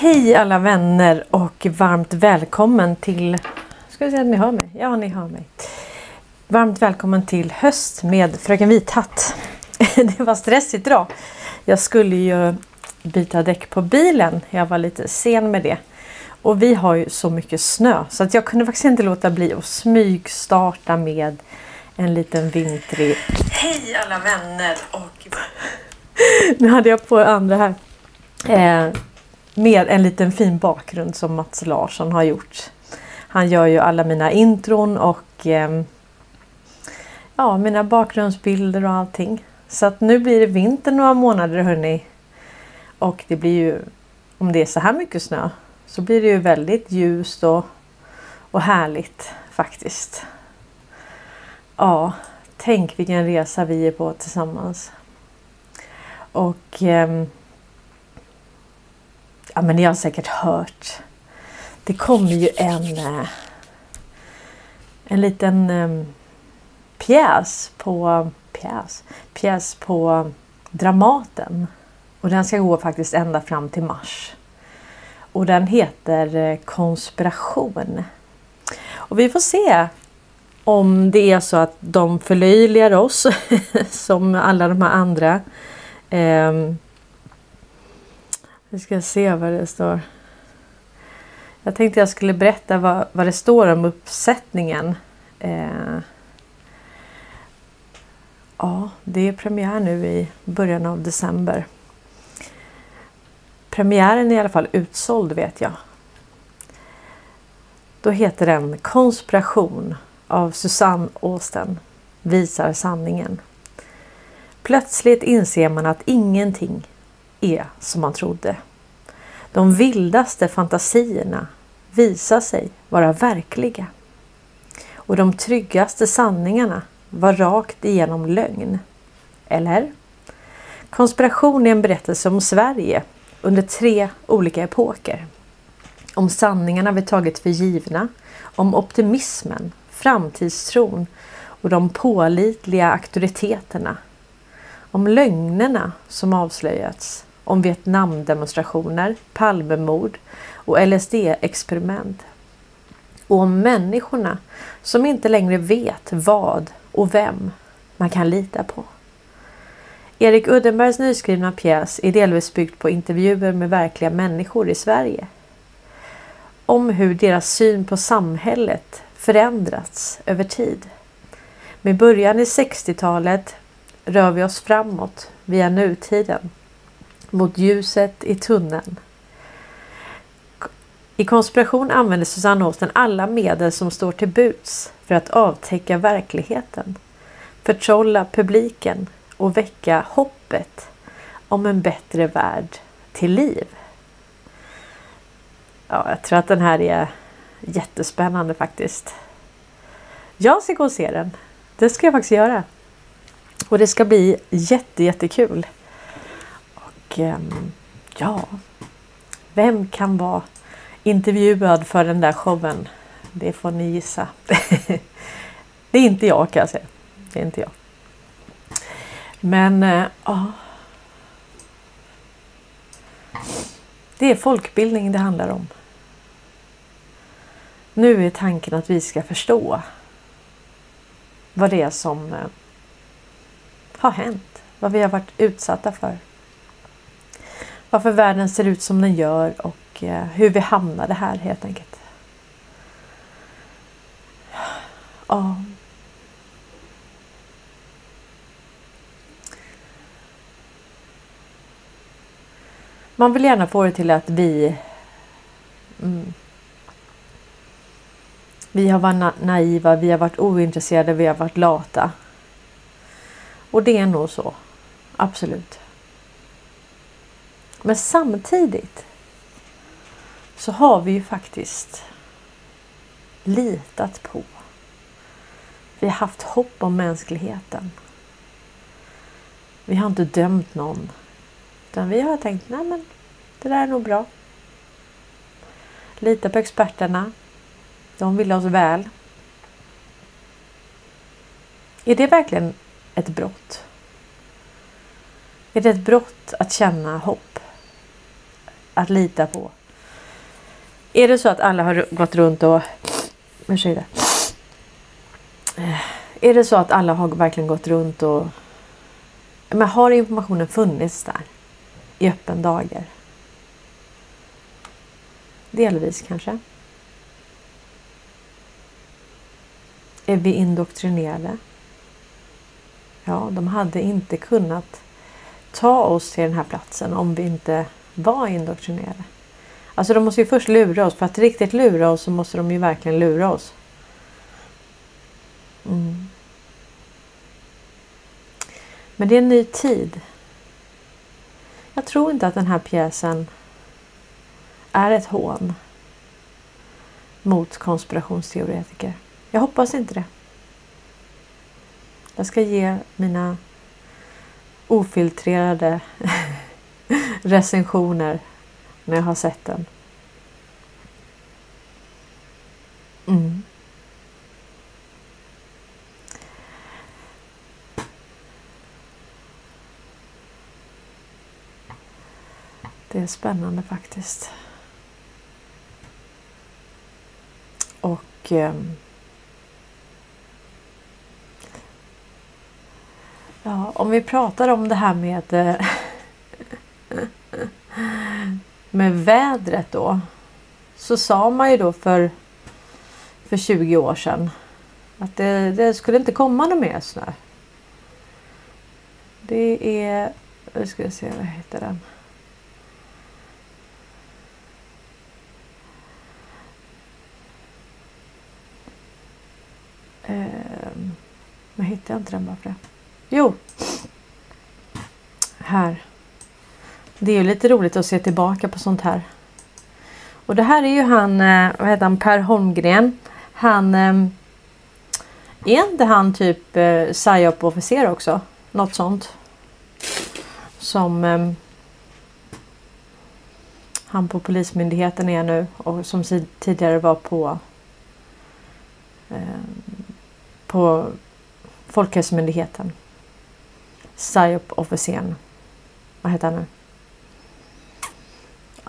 Hej alla vänner och varmt välkommen till... Ska vi se att ni hör mig? Ja, ni hör mig. Varmt välkommen till höst med Fröken Vithatt. Det var stressigt idag. Jag skulle ju byta däck på bilen. Jag var lite sen med det. Och vi har ju så mycket snö så att jag kunde faktiskt inte låta bli att smygstarta med en liten vintrig... Hej alla vänner och... Nu hade jag på andra här. Eh, med en liten fin bakgrund som Mats Larsson har gjort. Han gör ju alla mina intron och eh, ja, mina bakgrundsbilder och allting. Så att nu blir det vinter några månader hörni. Och det blir ju, om det är så här mycket snö, så blir det ju väldigt ljust och, och härligt faktiskt. Ja, tänk vilken resa vi är på tillsammans. Och eh, ja men ni har säkert hört. Det kommer ju en eh, en liten ehm, pjäs på pjäs, pjäs på Dramaten. Och den ska gå faktiskt ända fram till mars. Och den heter eh, Konspiration. Och vi får se om det är så att de förlöjligar oss som alla de här andra. Eh, vi ska se vad det står. Jag tänkte jag skulle berätta vad, vad det står om uppsättningen. Eh, ja, det är premiär nu i början av december. Premiären är i alla fall utsåld vet jag. Då heter den Konspiration av Susanne Austen visar sanningen. Plötsligt inser man att ingenting är som man trodde. De vildaste fantasierna visar sig vara verkliga. Och de tryggaste sanningarna var rakt igenom lögn. Eller? Konspiration är en berättelse om Sverige under tre olika epoker. Om sanningarna vi tagit för givna, om optimismen, framtidstron och de pålitliga auktoriteterna. Om lögnerna som avslöjats, om Vietnamdemonstrationer, Palmemord och LSD-experiment. Och om människorna som inte längre vet vad och vem man kan lita på. Erik Uddenbergs nyskrivna pjäs är delvis byggt på intervjuer med verkliga människor i Sverige. Om hur deras syn på samhället förändrats över tid. Med början i 60-talet rör vi oss framåt via nutiden mot ljuset i tunneln. I konspiration använder Susanne Austen alla medel som står till buds för att avtäcka verkligheten, förtrolla publiken och väcka hoppet om en bättre värld till liv. Ja, jag tror att den här är jättespännande faktiskt. Jag ska gå och se den. Det ska jag faktiskt göra. Och det ska bli jätte, jättekul. Och ehm, ja, vem kan vara intervjuad för den där showen? Det får ni gissa. det är inte jag kan jag säga. Det är inte jag. Men eh, ja. Det är folkbildning det handlar om. Nu är tanken att vi ska förstå vad det är som eh, har hänt. Vad vi har varit utsatta för. Varför världen ser ut som den gör och eh, hur vi hamnade här helt enkelt. Ja. Man vill gärna få det till att vi mm, vi har varit naiva, vi har varit ointresserade, vi har varit lata. Och det är nog så. Absolut. Men samtidigt så har vi ju faktiskt litat på. Vi har haft hopp om mänskligheten. Vi har inte dömt någon. Utan vi har tänkt, nej men det där är nog bra. Lita på experterna. De vill oss väl. Är det verkligen ett brott? Är det ett brott att känna hopp? Att lita på Är det så att alla har gått runt och... Ursäkta. Är det så att alla har verkligen gått runt och... Men har informationen funnits där? I öppen dager? Delvis kanske. Är vi indoktrinerade? Ja, de hade inte kunnat ta oss till den här platsen om vi inte var indoktrinerade. Alltså de måste ju först lura oss. För att riktigt lura oss så måste de ju verkligen lura oss. Mm. Men det är en ny tid. Jag tror inte att den här pjäsen är ett hån mot konspirationsteoretiker. Jag hoppas inte det. Jag ska ge mina ofiltrerade recensioner när jag har sett den. Mm. Det är spännande faktiskt. Och eh, Ja, om vi pratar om det här med eh, med vädret då. Så sa man ju då för, för 20 år sedan att det, det skulle inte komma något mer snö. Det är, nu ska vi se vad heter den. Eh, hittar jag inte den bara för det. Jo. Här. Det är ju lite roligt att se tillbaka på sånt här. Och det här är ju han, eh, vad heter han, Per Holmgren. Han eh, är inte han typ eh, psyop-officer också? Något sånt. Som eh, han på Polismyndigheten är nu och som tidigare var på eh, på Folkhälsomyndigheten. Psyop-officeren. Vad heter han nu?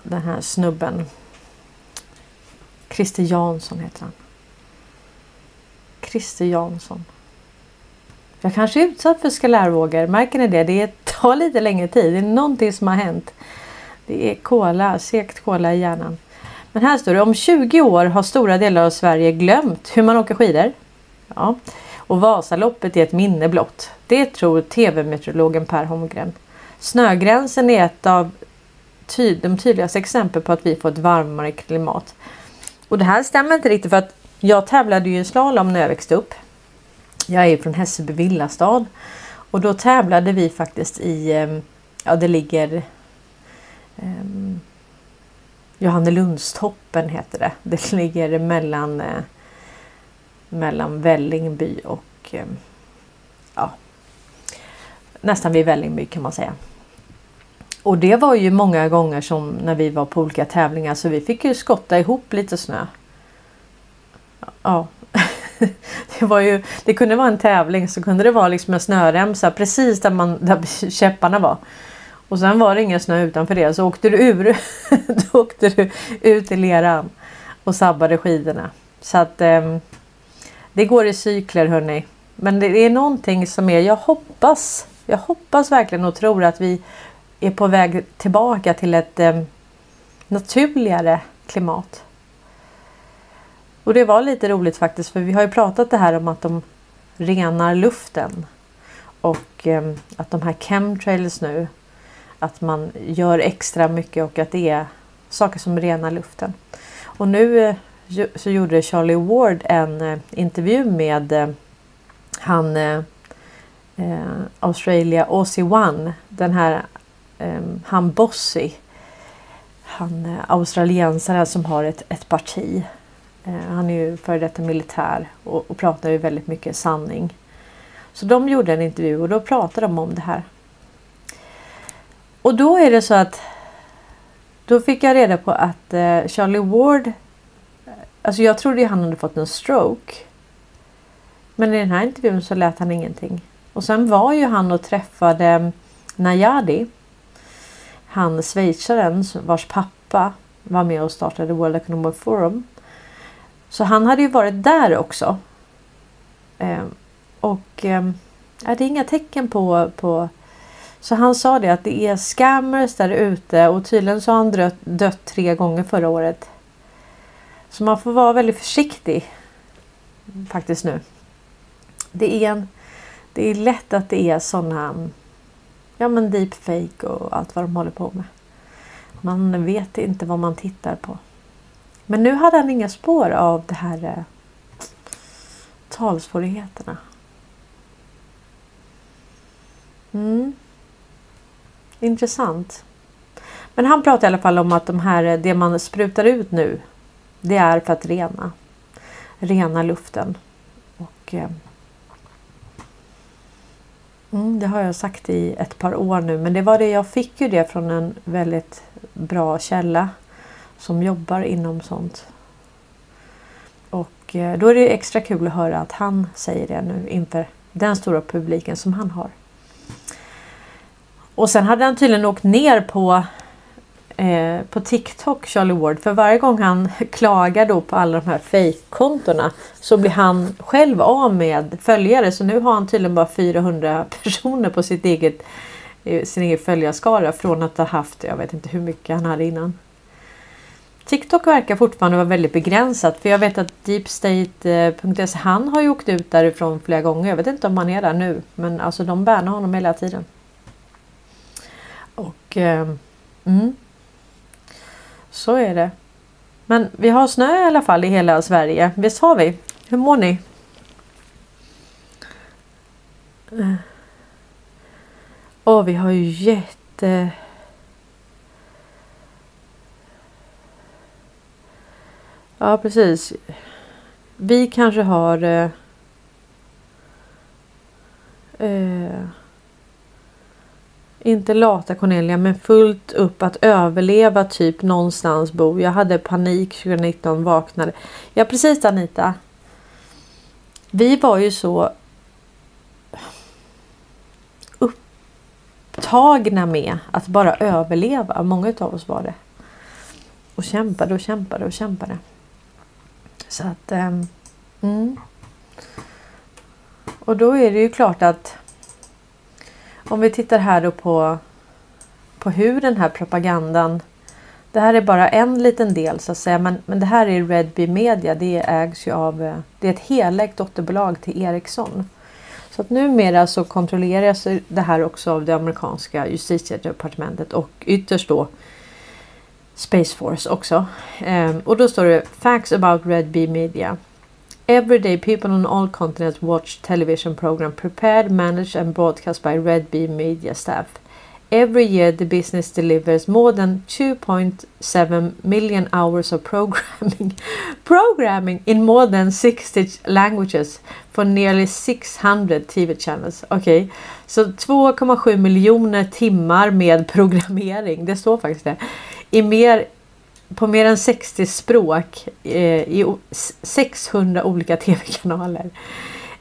Den här snubben. Christer Jansson heter han. Christer Jansson. Jag kanske är utsatt för skalärvågor. Märker ni det? Det tar lite längre tid. Det är någonting som har hänt. Det är kola, segt kola i hjärnan. Men här står det om 20 år har stora delar av Sverige glömt hur man åker skidor. Ja. Och Vasaloppet är ett minne blott. Det tror TV-meteorologen Per Holmgren. Snögränsen är ett av ty de tydligaste exempel på att vi får ett varmare klimat. Och det här stämmer inte riktigt för att jag tävlade ju i slalom när jag växte upp. Jag är från Hässelby villastad och då tävlade vi faktiskt i, ehm, ja det ligger um, Johannelundstoppen heter det. Det ligger mellan eh, mellan Vällingby och eh, ja, nästan vid Vällingby kan man säga. Och det var ju många gånger som när vi var på olika tävlingar så vi fick ju skotta ihop lite snö. Ja, det var ju. Det kunde vara en tävling så kunde det vara liksom en snöremsa precis där man där käpparna var. Och sen var det ingen snö utanför det så åkte du ur. då åkte du ut i leran och sabbade skidorna. Så att eh, det går i cykler hörni. Men det är någonting som är, jag hoppas, jag hoppas verkligen och tror att vi är på väg tillbaka till ett eh, naturligare klimat. Och det var lite roligt faktiskt för vi har ju pratat det här om att de renar luften. Och eh, att de här chemtrails nu, att man gör extra mycket och att det är saker som renar luften. Och nu eh, så gjorde Charlie Ward en eh, intervju med eh, han eh, eh Australia Aussie One. Den här Ehm, han Bossy. Han eh, australiensaren som har ett, ett parti. Ehm, han är ju före detta militär och, och pratar ju väldigt mycket sanning. Så de gjorde en intervju och då pratade de om det här. Och då är det så att då fick jag reda på att eh, Charlie Ward eh, Alltså jag trodde han hade fått en stroke. Men i den här intervjun så lät han ingenting. Och sen var ju han och träffade mm, Najadi. Han schweizaren vars pappa var med och startade World Economic Forum. Så han hade ju varit där också. Eh, och eh, det är inga tecken på, på så han sa det att det är scammers där ute och tydligen så har han dött, dött tre gånger förra året. Så man får vara väldigt försiktig faktiskt nu. Det är, en, det är lätt att det är sådana ja men deepfake och allt vad de håller på med. Man vet inte vad man tittar på. Men nu hade han inga spår av det här eh, talsvårigheterna. Mm. Intressant. Men han pratar i alla fall om att de här, eh, det man sprutar ut nu det är för att rena, rena luften. Och, eh, mm, det har jag sagt i ett par år nu men det var det jag fick ju det från en väldigt bra källa som jobbar inom sånt. Och eh, då är det extra kul att höra att han säger det nu inför den stora publiken som han har. Och sen hade han tydligen åkt ner på eh, på TikTok, Charlie Ward. För varje gång han klagar då på alla de här fejkkontona så blir han själv av med följare. Så nu har han tydligen bara 400 personer på sitt eget, eh, sin egen följarskara från att ha haft, jag vet inte hur mycket han hade innan. TikTok verkar fortfarande vara väldigt begränsat för jag vet att deepstate.se han har ju åkt ut därifrån flera gånger. Jag vet inte om han är där nu men alltså de bannar honom hela tiden. Och eh, mm. Så är det. Men vi har snö i alla fall i hela Sverige. Visst har vi? Hur mår ni? Eh. Och vi har ju jätte... Ja precis. Vi kanske har... Eh, eh inte lata Cornelia men fullt upp att överleva typ någonstans bo. Jag hade panik 2019 vaknade. Ja precis Anita. Vi var ju så upptagna med att bara överleva. Många av oss var det. Och kämpade och kämpade och kämpade. Så att... Um, mm. Och då är det ju klart att om vi tittar här då på, på hur den här propagandan det här är bara en liten del så att säga men, men det här är Red Bee Media. Det ägs ju av eh, det är ett helägt dotterbolag till Ericsson. Så att numera så kontrolleras det här också av det amerikanska justitiedepartementet och ytterst då Space Force också. Ehm, och då står det Facts about Red Bee Media. Every day people on all continents watch television program prepared, managed and broadcast by Red Bee media staff. Every year the business delivers more than 2.7 million hours of programming programming in more than 60 languages for nearly 600 TV channels. Okej, okay. så 2,7 miljoner timmar med programmering. Det står faktiskt det. I mer på mer än 60 språk eh, i 600 olika tv-kanaler.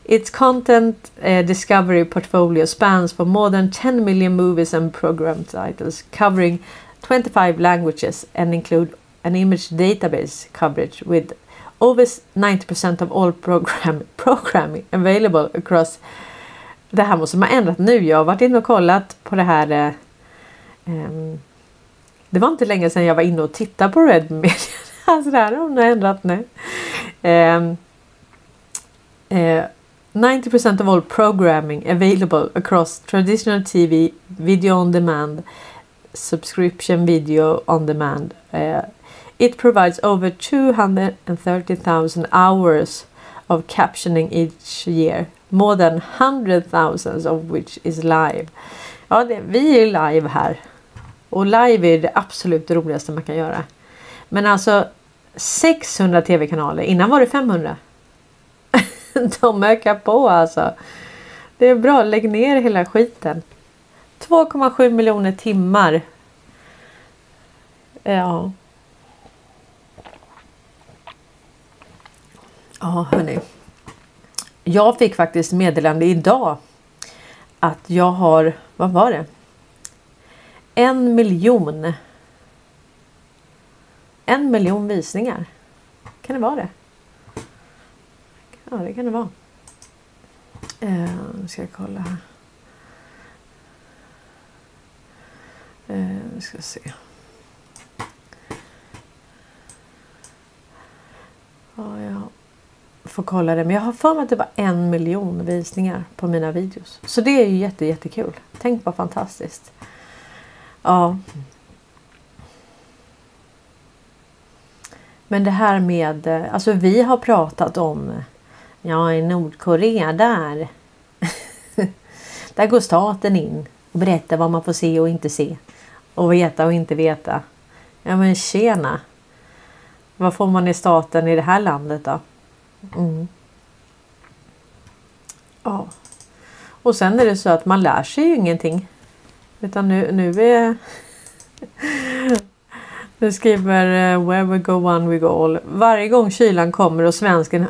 Its content uh, discovery portfolio spans for more than 10 million movies and program titles covering 25 languages and include an image database coverage with over 90% of all program, programming available across det här måste man ändrat nu. Jag har varit inne och kollat på det här eh, um, det var inte länge sedan jag var inne och tittade på Red Media. alltså det här har hon ändrat nu. Um, uh, 90% of all programming available across traditional TV, video on demand, subscription video on demand. Uh, it provides over 230,000 hours of captioning each year. More than 100,000 of which is live. Ja, det, vi är live här och live är det absolut roligaste man kan göra. Men alltså 600 tv-kanaler. Innan var det 500. De ökar på alltså. Det är bra, lägg ner hela skiten. 2,7 miljoner timmar. Ja. Ja, hörni. Jag fick faktiskt meddelande idag att jag har, vad var det? En miljon En miljon visningar. Kan det vara det? Ja, det kan det vara. Eh, nu ska jag kolla här. Eh, ska se. Ja, jag får kolla det. Men jag har för mig att det var en miljon visningar på mina videos. Så det är ju jätte, jättekul. Tänk vad fantastiskt. Ja. Men det här med, eh, alltså vi har pratat om, ja i Nordkorea där. där går staten in och berättar vad man får se och inte se. Och veta och inte veta. Ja men tjena. Vad får man i staten i det här landet då? Mm. Ja. Och sen är det så att man lär sig ju ingenting. Utan nu, nu är... nu skriver eh, Where we go one we go all. Varje gång kylan kommer och svensken,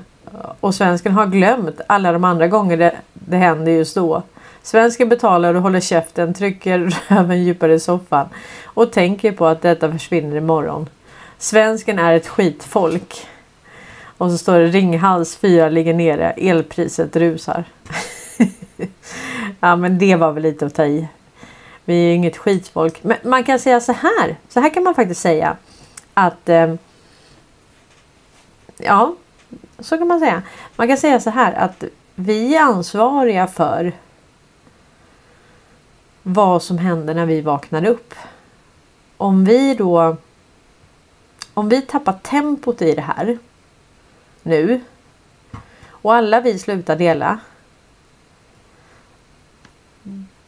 och svensken har glömt alla de andra gånger det, det händer just då. Svensken betalar och håller käften, trycker röven djupare i soffan och tänker på att detta försvinner imorgon. Svensken är ett skitfolk. Och så står det Ringhals 4 ligger nere, elpriset rusar. ja men det var väl lite att ta i. Vi är ju inget skitfolk. Men man kan säga så här. Så här kan man faktiskt säga. Att eh, Ja, så kan man säga. Man kan säga så här att vi är ansvariga för vad som händer när vi vaknar upp. Om vi då om vi tappar tempot i det här nu och alla vi slutar dela.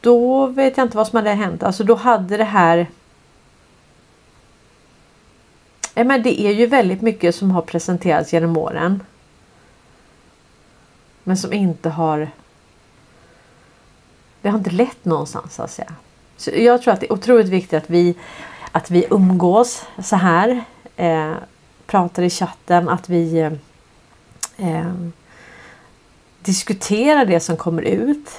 Då vet jag inte vad som hade hänt. Alltså då hade det här. men det är ju väldigt mycket som har presenterats genom åren. Men som inte har. Det har inte lett någonstans så att säga. Så jag tror att det är otroligt viktigt att vi att vi umgås så här. Eh, pratar i chatten, att vi eh, eh, det som kommer ut.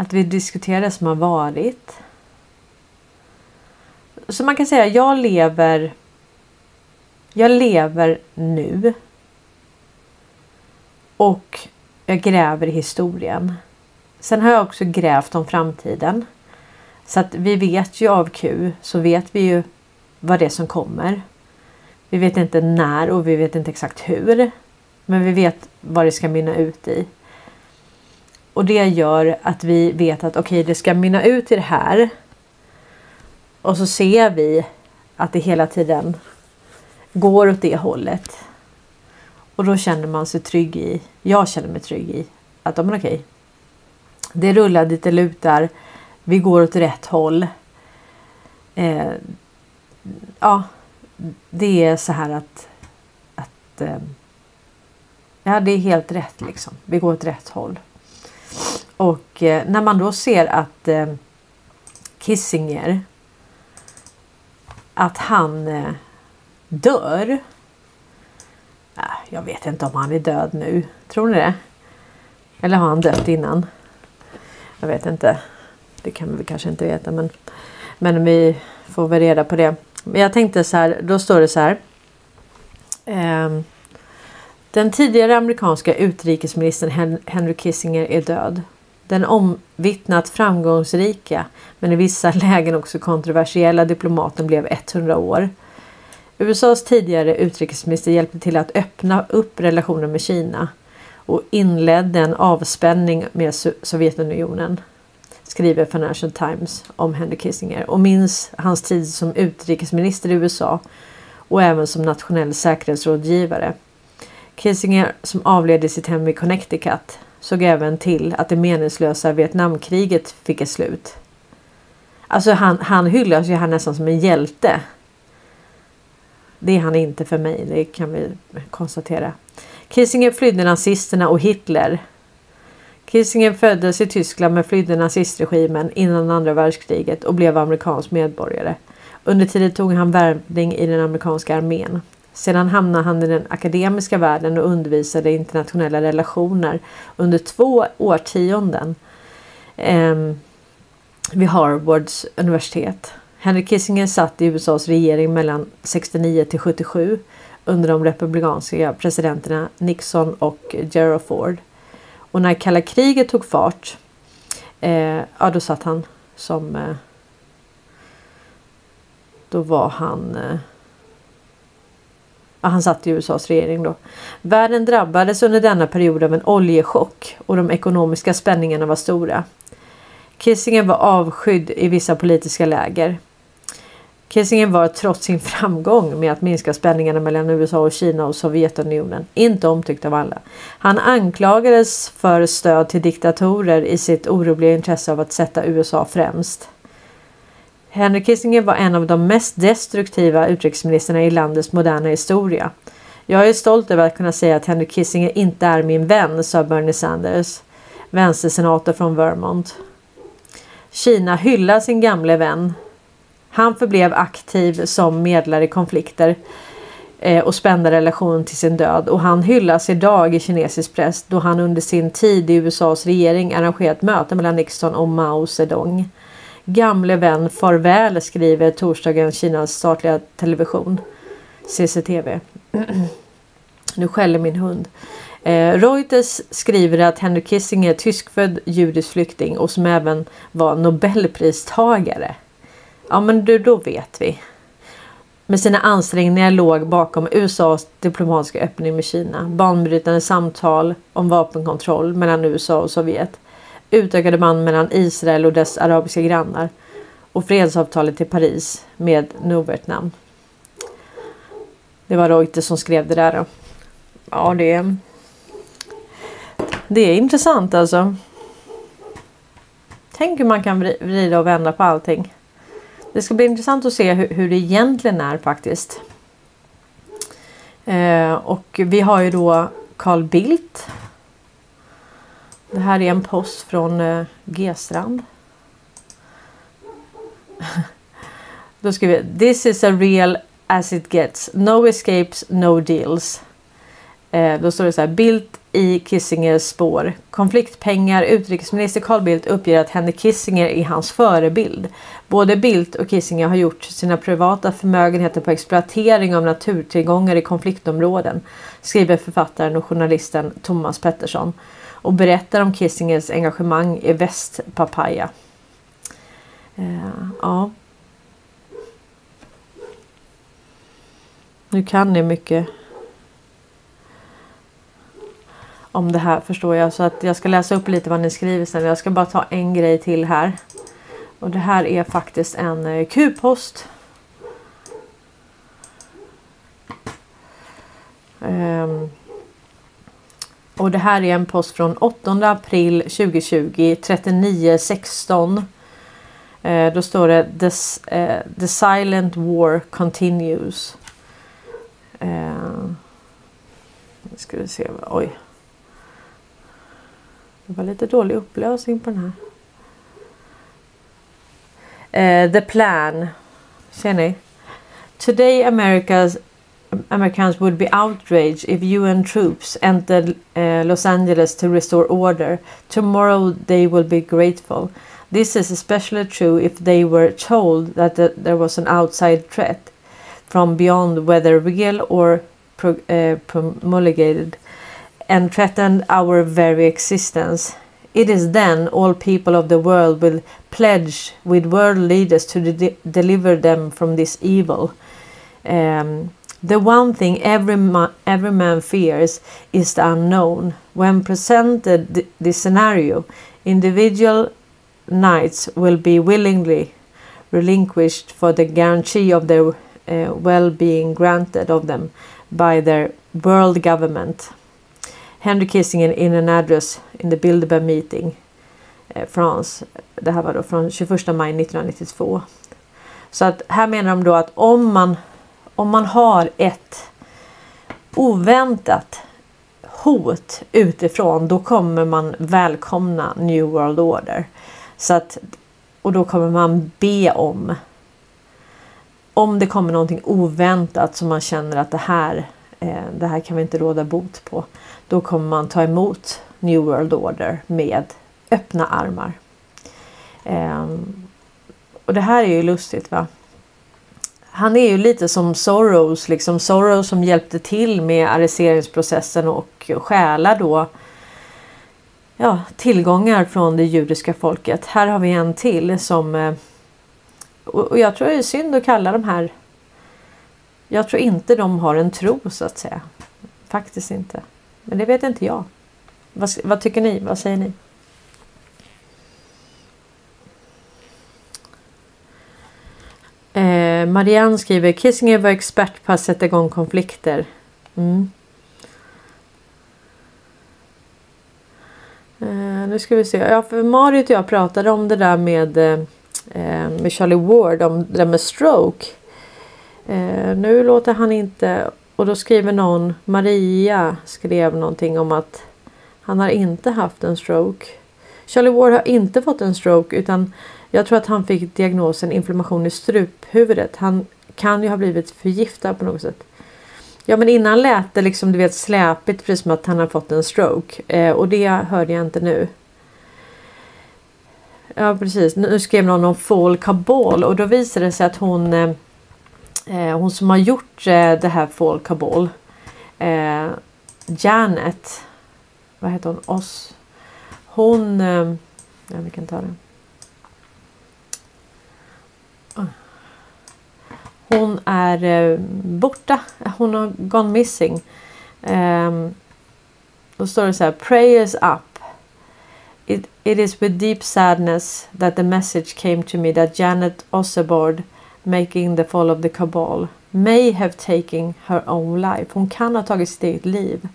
Att vi diskuterar det som har varit. Så man kan säga jag lever. Jag lever nu. Och jag gräver i historien. Sen har jag också grävt om framtiden. Så att vi vet ju av Q så vet vi ju vad det är som kommer. Vi vet inte när och vi vet inte exakt hur. Men vi vet vad det ska mynna ut i. Och det gör att vi vet att okej, okay, det ska mynna ut i det här. Och så ser vi att det hela tiden går åt det hållet. Och då känner man sig trygg i, jag känner mig trygg i att ja, men okej. Det rullar dit det lutar. Vi går åt rätt håll. Eh, ja, det är så här att, att eh, Ja, det är helt rätt liksom. Vi går åt rätt håll. Och eh, när man då ser att eh, Kissinger att han eh, dör. Äh, jag vet inte om han är död nu. Tror ni det? Eller har han dött innan? Jag vet inte. Det kan vi kanske inte veta men, men vi får väl reda på det. Men jag tänkte så här, då står det så här. Eh, den tidigare amerikanska utrikesministern Henry Kissinger är död. Den omvittnat framgångsrika men i vissa lägen också kontroversiella diplomaten blev 100 år. USAs tidigare utrikesminister hjälpte till att öppna upp relationen med Kina och inledde en avspänning med Sovjetunionen skriver Financial Times om Henry Kissinger och minns hans tid som utrikesminister i USA och även som nationell säkerhetsrådgivare. Kissinger som avled i sitt hem i Connecticut såg även till att det meningslösa Vietnamkriget fick ett slut. Alltså han, han hyllas ju här nästan som en hjälte. Det är han inte för mig, det kan vi konstatera. Kissinger flydde nazisterna och Hitler. Kissinger föddes i Tyskland men flydde nazistregimen innan andra världskriget och blev amerikansk medborgare. Under tiden tog han värvning i den amerikanska armén. Sedan hamnade han i den akademiska världen och undervisade i internationella relationer under två årtionden eh, vid Harvards universitet. Henry Kissinger satt i USAs regering mellan 69 till 77 under de republikanska presidenterna Nixon och Gerald Ford. Och när kalla kriget tog fart, eh, ja då satt han som... Eh, då var han... Eh, han satt i USAs regering då. Världen drabbades under denna period av en oljechock och de ekonomiska spänningarna var stora. Kissinger var avskydd i vissa politiska läger. Kissinger var trots sin framgång med att minska spänningarna mellan USA och Kina och Sovjetunionen inte omtyckt av alla. Han anklagades för stöd till diktatorer i sitt oroliga intresse av att sätta USA främst. Henry Kissinger var en av de mest destruktiva utrikesministrarna i landets moderna historia. Jag är stolt över att kunna säga att Henry Kissinger inte är min vän, sa Bernie Sanders, vänstersenator från Vermont. Kina hyllar sin gamle vän han förblev aktiv som medlare i konflikter eh, och spända relation till sin död och han hyllas idag i kinesisk press då han under sin tid i USAs regering arrangerat möte mellan Nixon och Mao Zedong. Gamle vän farväl skriver torsdagen Kinas statliga television CCTV. nu skäller min hund. Eh, Reuters skriver att Henry Kissinger är tyskfödd judisk flykting och som även var nobelpristagare. Ja men du, då vet vi. Med sina ansträngningar låg bakom USAs diplomatiska öppning med Kina, banbrytande samtal om vapenkontroll mellan USA och Sovjet, utökade band mellan Israel och dess arabiska grannar och fredsavtalet i Paris med Nordvietnam. Det var Reuters som skrev det där. Ja, det är, det är intressant alltså. Tänk hur man kan vrida och vända på allting. Det ska bli intressant att se hur, hur det egentligen är faktiskt. Eh, och vi har ju då Carl Bildt. Det här är en post från eh, G-strand. Då skriver vi This is a real as it gets. No escapes, no deals. Eh, då står det så här. Bildt i Kissingers spår. Konfliktpengar. Utrikesminister Carl Bildt uppger att Henrik Kissinger är hans förebild. Både Bildt och Kissinger har gjort sina privata förmögenheter på exploatering av naturtillgångar i konfliktområden, skriver författaren och journalisten Thomas Pettersson och berättar om Kissingers engagemang i Väst Papaya. Eh, ja. Nu kan ni mycket om det här förstår jag. Så att jag ska läsa upp lite vad ni skriver sen. Jag ska bara ta en grej till här. Och det här är faktiskt en eh, Q-post. Um, och det här är en post från 8 april 2020 3916. Eh, då står det the, eh, the silent war continues. Uh, ska vi se. Oj. Det var lite dålig upplösning på den här. Eh, the plan. Ser ni? Today America's Americans would be outraged if UN troops entered uh, Los Angeles to restore order. Tomorrow they will be grateful. This is especially true if they were told that the, there was an outside threat from beyond, whether real or pro, uh, promulgated and threatened our very existence. It is then all people of the world will pledge with world leaders to de deliver them from this evil. Um, the one thing every, ma every man fears is the unknown. When presented this scenario, individual knights will be willingly relinquished for the guarantee of their eh, uh, well being granted of them by their world government. Henry Kissinger in an address in the Bilderberg meeting eh, France. Det här var då från 21 maj 1992. Så att här menar de då att om man, om man har ett oväntat hot utifrån då kommer man välkomna New World Order. Så att, och då kommer man be om om det kommer någonting oväntat som man känner att det här, eh, det här kan vi inte råda bot på. Då kommer man ta emot New World Order med öppna armar. Ehm, och det här är ju lustigt va. Han är ju lite som Soros, liksom Soros som hjälpte till med arresteringsprocessen och stjäla då ja, tillgångar från det judiska folket. Här har vi en till som eh, och jag tror det är synd att kalla de här jag tror inte de har en tro så att säga. Faktiskt inte. Men det vet inte jag. Vad, vad tycker ni? Vad säger ni? Eh, Marianne skriver Kissinger var expert på att sätta igång konflikter. Mm. Eh, nu ska vi se. Ja, för Marit och jag pratade om det där med, eh, eh, med Charlie Ward, om det där med stroke. Eh, nu låter han inte och då skriver någon, Maria skrev någonting om att han har inte haft en stroke. Charlie Ward har inte fått en stroke utan jag tror att han fick diagnosen inflammation i struphuvudet. Han kan ju ha blivit förgiftad på något sätt. Ja men innan lät det liksom du vet släpigt precis som att han har fått en stroke eh, och det hörde jag inte nu. Ja precis, nu skrev någon om Fall Kabul och då visade det sig att hon eh, eh, hon som har gjort eh, det här Fall Kabul eh, Janet vad heter hon? Oss. Hon eh, ja vi kan ta det. Hon är eh, borta. Hon har gone missing. Um, då står det så här. Prayers up. It, it is with deep sadness that the message came to me that Janet Ossebord making the fall of the cabal may have taken her own life. Hon kan ha tagit sitt eget liv.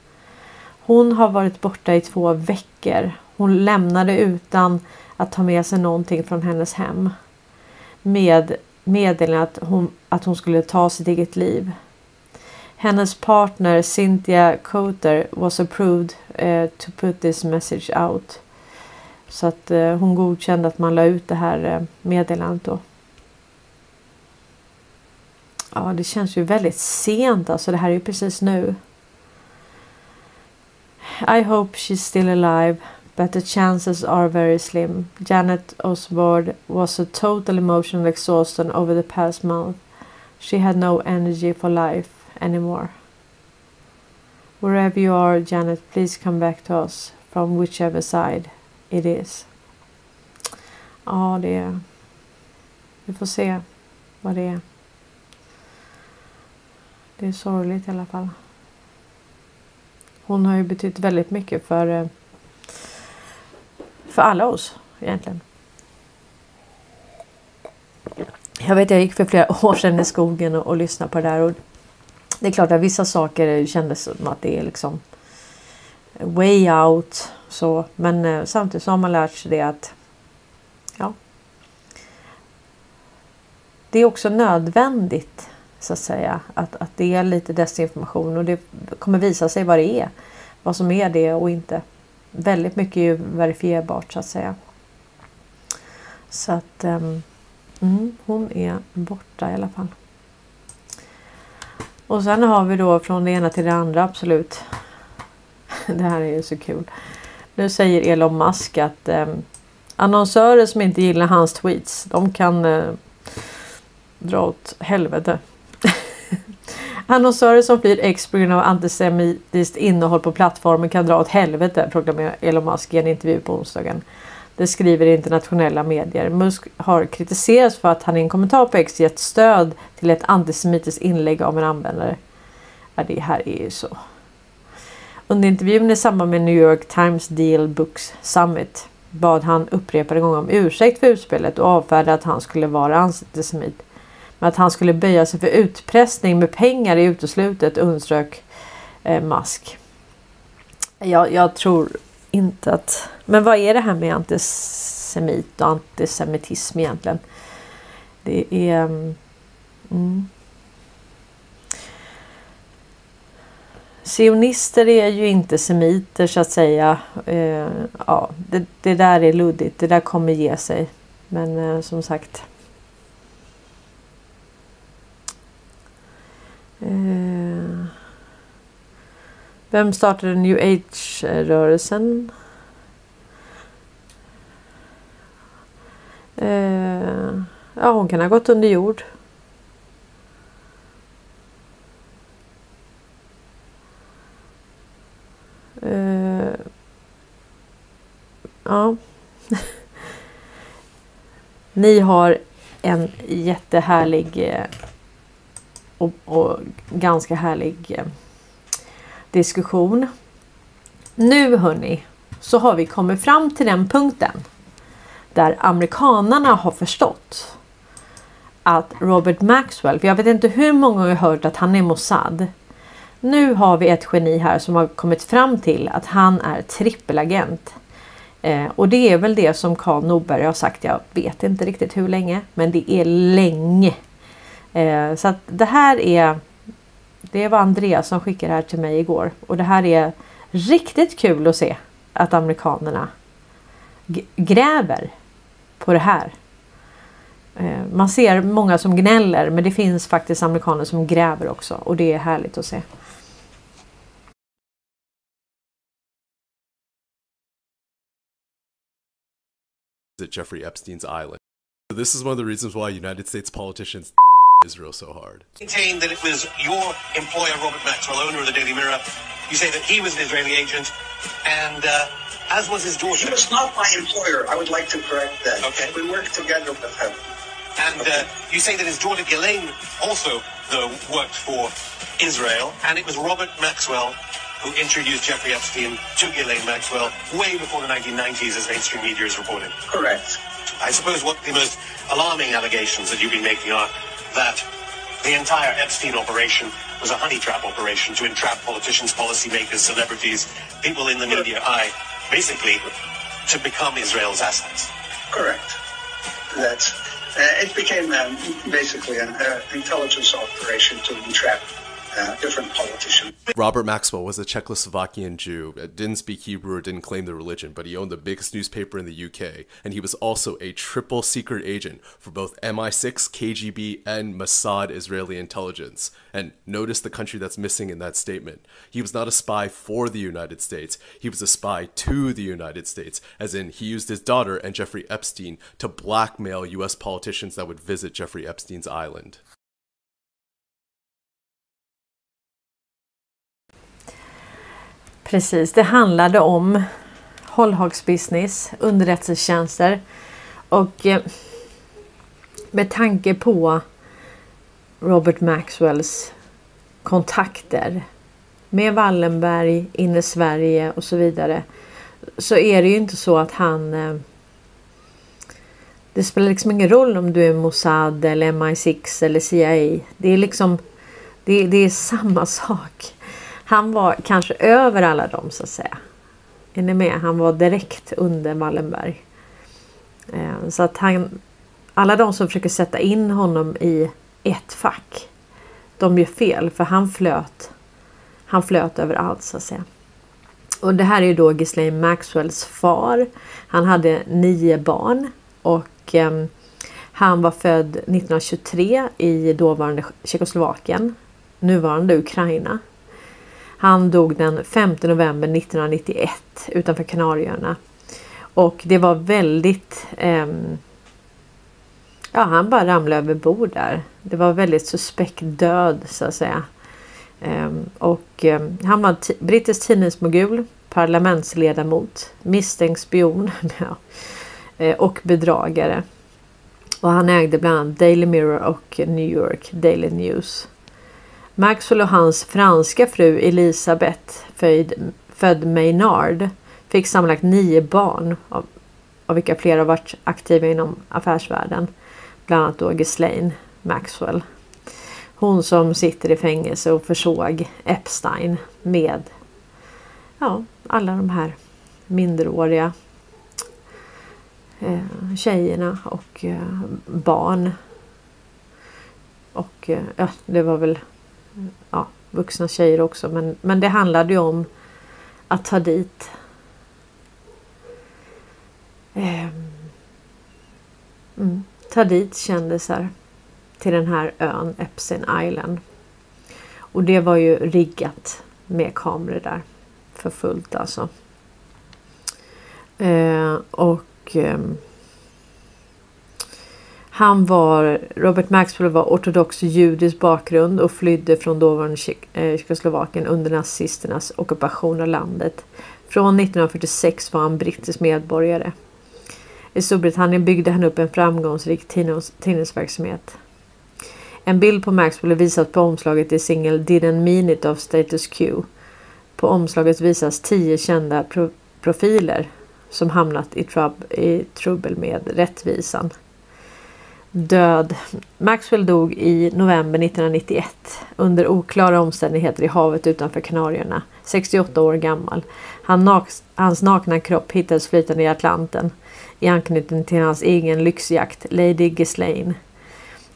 Hon har varit borta i två veckor. Hon lämnade utan att ta med sig någonting från hennes hem. Med meddelandet att hon, att hon skulle ta sitt eget liv. Hennes partner Cynthia Coter was approved eh, to put this message out. Så att eh, hon godkände att man la ut det här eh, meddelandet då. Ja, det känns ju väldigt sent alltså. Det här är ju precis nu. I hope she's still alive but the chances are very slim. Janet Osborne was a total emotional exhaustion over the past month. She had no energy for life anymore. Wherever you are, Janet, please come back to us from whichever side it is. Ja, det är... Vi får se vad det är. Det är sorgligt i alla fall. Hon har ju betytt väldigt mycket för eh, för alla oss egentligen. Jag vet jag gick för flera år sedan i skogen och, och lyssnade på det där och det är klart att vissa saker kändes som att det är liksom way out så men eh, samtidigt så har man lärt sig det att ja. Det är också nödvändigt så att säga att, att det är lite desinformation och det kommer visa sig vad det är. Vad som är det och inte väldigt mycket är ju verifierbart så att säga. Så att um, mm, hon är borta i alla fall. Och sen har vi då från det ena till det andra absolut. Det här är ju så kul. Nu säger Elon Musk att eh, annonsörer som inte gillar hans tweets de kan eh, dra åt helvete. Annonsörer som flyr X på grund av antisemitiskt innehåll på plattformen kan dra åt helvete, proklamerar Elon Musk i en intervju på onsdagen. Det skriver internationella medier. Musk har kritiserats för att han i en kommentar på X gett stöd till ett antisemitiskt inlägg av en användare. Ja, det här är ju så. Under intervjun i samband med New York Times Deal Books Summit bad han upprepade gånger om ursäkt för utspelet och avfärdade att han skulle vara antisemit. Att han skulle böja sig för utpressning med pengar är uteslutet underströk eh, Musk. Jag, jag tror inte att... Men vad är det här med antisemit och antisemitism egentligen? Det är... Mm, mm. Sionister är ju inte semiter så att säga. Eh, ja, det, det, där är luddigt. Det där kommer ge sig. Men eh, som sagt. Eh, vem startade New Age-rörelsen? Eh, Ja, hon kan ha gått under jord. Eh, ja. Ni har en jättehärlig eh, och, och ganska härlig eh, diskussion. Nu hörni så har vi kommit fram till den punkten där amerikanarna har förstått att Robert Maxwell, för jag vet inte hur många har hört att han är Mossad. Nu har vi ett geni här som har kommit fram till att han är trippelagent. Eh, och det är väl det som Karl Norberg har sagt. Jag vet inte riktigt hur länge, men det är länge. Eh, så att det här är. Det var Andreas som skickade det här till mig igår och det här är riktigt kul att se att amerikanerna gräver på det här. Eh, man ser många som gnäller men det finns faktiskt amerikaner som gräver också och det är härligt att se. Jeffrey Epstein's island. So this is one of the reasons why United States politicians Israel so hard. Maintain that it was your employer, Robert Maxwell, owner of the Daily Mirror. You say that he was an Israeli agent, and uh, as was his daughter. He was not my employer. I would like to correct that. Okay. We worked together with him. And uh, you say that his daughter Ghislaine also, though, worked for Israel, and it was Robert Maxwell who introduced Jeffrey Epstein to Ghislaine Maxwell way before the 1990s, as mainstream media is reporting. Correct. I suppose what the most alarming allegations that you've been making are that the entire Epstein operation was a honey trap operation to entrap politicians, policymakers, celebrities, people in the media eye, basically to become Israel's assets. Correct. That uh, it became um, basically an uh, intelligence operation to entrap different politicians. Robert Maxwell was a Czechoslovakian Jew, didn't speak Hebrew or didn't claim the religion, but he owned the biggest newspaper in the UK, and he was also a triple secret agent for both MI6, KGB, and Mossad Israeli intelligence. And notice the country that's missing in that statement. He was not a spy for the United States, he was a spy to the United States, as in he used his daughter and Jeffrey Epstein to blackmail US politicians that would visit Jeffrey Epstein's island. Precis, det handlade om hållhagsbusiness, underrättelsetjänster och eh, med tanke på Robert Maxwells kontakter med Wallenberg, inne i Sverige och så vidare så är det ju inte så att han eh, det spelar liksom ingen roll om du är Mossad eller MI6 eller CIA. Det är liksom det, det är samma sak. Han var kanske över alla dem så att säga. Är ni med? Han var direkt under Wallenberg. Eh, så att han, alla de som försöker sätta in honom i ett fack. De gör fel för han flöt. Han flöt överallt så att säga. Och det här är ju då Ghislaine Maxwells far. Han hade nio barn och eh, han var född 1923 i dåvarande Tjeckoslovakien, nuvarande Ukraina. Han dog den 5 november 1991 utanför Kanarieöarna. Och det var väldigt... Eh, ja, han bara ramlade över bord där. Det var väldigt suspekt död så att säga. Eh, och eh, han var brittisk tidningsmogul, parlamentsledamot, misstänkt spion eh, och bedragare. Och han ägde bland annat Daily Mirror och New York Daily News. Maxwell och hans franska fru Elisabeth, född, född Maynard, fick sammanlagt nio barn av, av vilka flera varit aktiva inom affärsvärlden. Bland annat då Ghislaine Maxwell. Hon som sitter i fängelse och försåg Epstein med ja, alla de här minderåriga eh, tjejerna och eh, barn. Och eh, det var väl vuxna tjejer också. Men, men det handlade ju om att ta dit eh, mm, ta dit kändisar till den här ön Epstein Island. Och det var ju riggat med kameror där för fullt alltså. Eh, och eh, han var, Robert Maxwell var ortodox judisk bakgrund och flydde från dåvarande eh, Tjeckoslovakien under nazisternas ockupation av landet. Från 1946 var han brittisk medborgare. I Storbritannien byggde han upp en framgångsrik tidningsverksamhet. En bild på Maxwell visas på omslaget i singeln Didn't mean it av Status Quo. På omslaget visas tio kända profiler som hamnat i, trub i trubbel med rättvisan. Död. Maxwell dog i november 1991 under oklara omständigheter i havet utanför Kanarierna. 68 år gammal. Han hans nakna kropp hittades flytande i Atlanten i anknytning till hans egen lyxjakt Lady Ghislaine.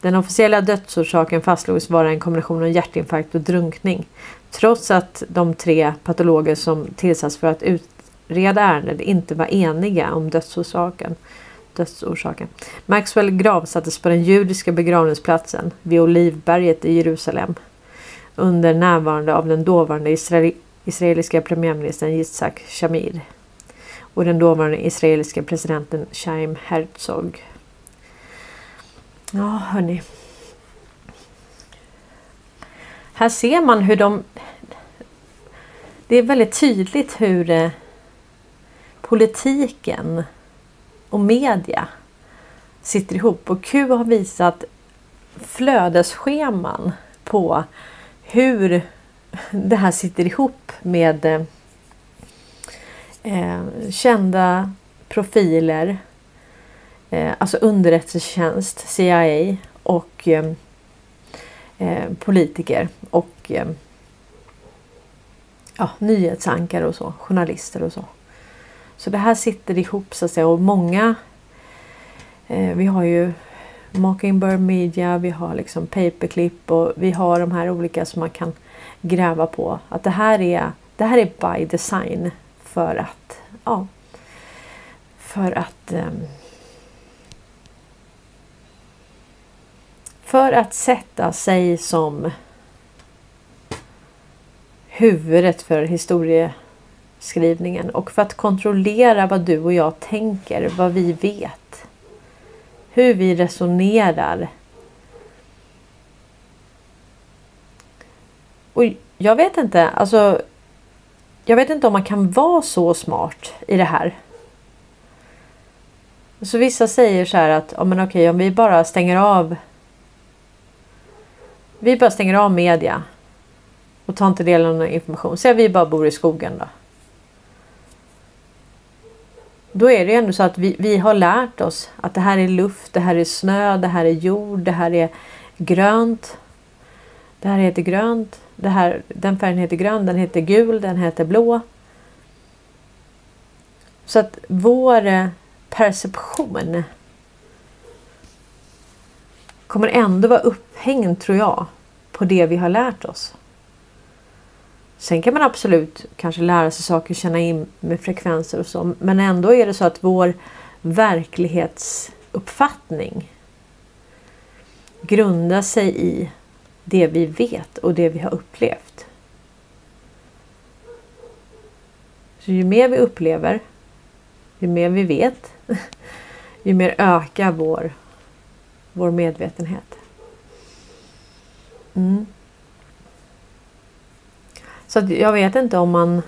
Den officiella dödsorsaken fastslogs vara en kombination av hjärtinfarkt och drunkning. Trots att de tre patologer som tillsatts för att utreda ärendet inte var eniga om dödsorsaken dödsorsaken. Maxwell gravsattes på den judiska begravningsplatsen vid Olivberget i Jerusalem under närvarande av den dåvarande israel israeliska premiärministern Yitzhak Shamir och den dåvarande israeliska presidenten Chaim Herzog. Ja, hörni. Här ser man hur de... Det är väldigt tydligt hur eh, politiken och media sitter ihop. Och Q har visat flödesscheman på hur det här sitter ihop med eh, eh kända profiler eh, alltså underrättelsetjänst, CIA och eh, eh, politiker och eh, ja, nyhetsankare och så, journalister och så. Så det här sitter ihop så att säga och många eh, Vi har ju Mockingbird Media, vi har liksom Paperclip och vi har de här olika som man kan gräva på. Att det här är, det här är by design för att ja, för att eh, För att sätta sig som huvudet för historie skrivningen och för att kontrollera vad du och jag tänker, vad vi vet. Hur vi resonerar. Och jag vet inte, alltså. Jag vet inte om man kan vara så smart i det här. Så vissa säger så här att, ja men okej om vi bara stänger av vi bara stänger av media och tar inte del av någon information. Säg att vi bara bor i skogen då. Då är det ändå så att vi, vi har lärt oss att det här är luft, det här är snö, det här är jord, det här är grönt. Det här heter grönt. Det här, den färgen heter grön, den heter gul, den heter blå. Så att vår eh, perception kommer ändå vara upphängd, tror jag, på det vi har lärt oss. Sen kan man absolut kanske lära sig saker, känna in med frekvenser och så. Men ändå är det så att vår verklighetsuppfattning grundar sig i det vi vet och det vi har upplevt. Så ju mer vi upplever, ju mer vi vet, ju mer ökar vår vår medvetenhet. Mm. Så jag vet inte om man...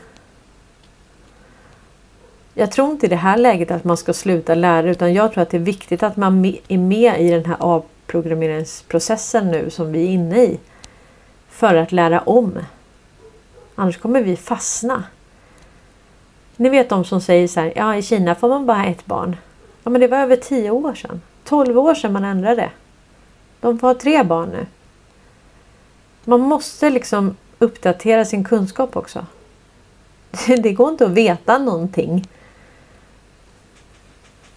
Jag tror inte i det här läget att man ska sluta lära utan jag tror att det är viktigt att man är med i den här avprogrammeringsprocessen nu som vi är inne i. För att lära om. Annars kommer vi fastna. Ni vet de som säger så här, ja i Kina får man bara ha ett barn. Ja men det var över tio år sedan. 12 år sedan man ändrade. De får ha tre barn nu. Man måste liksom uppdatera sin kunskap också. Det går inte att veta någonting.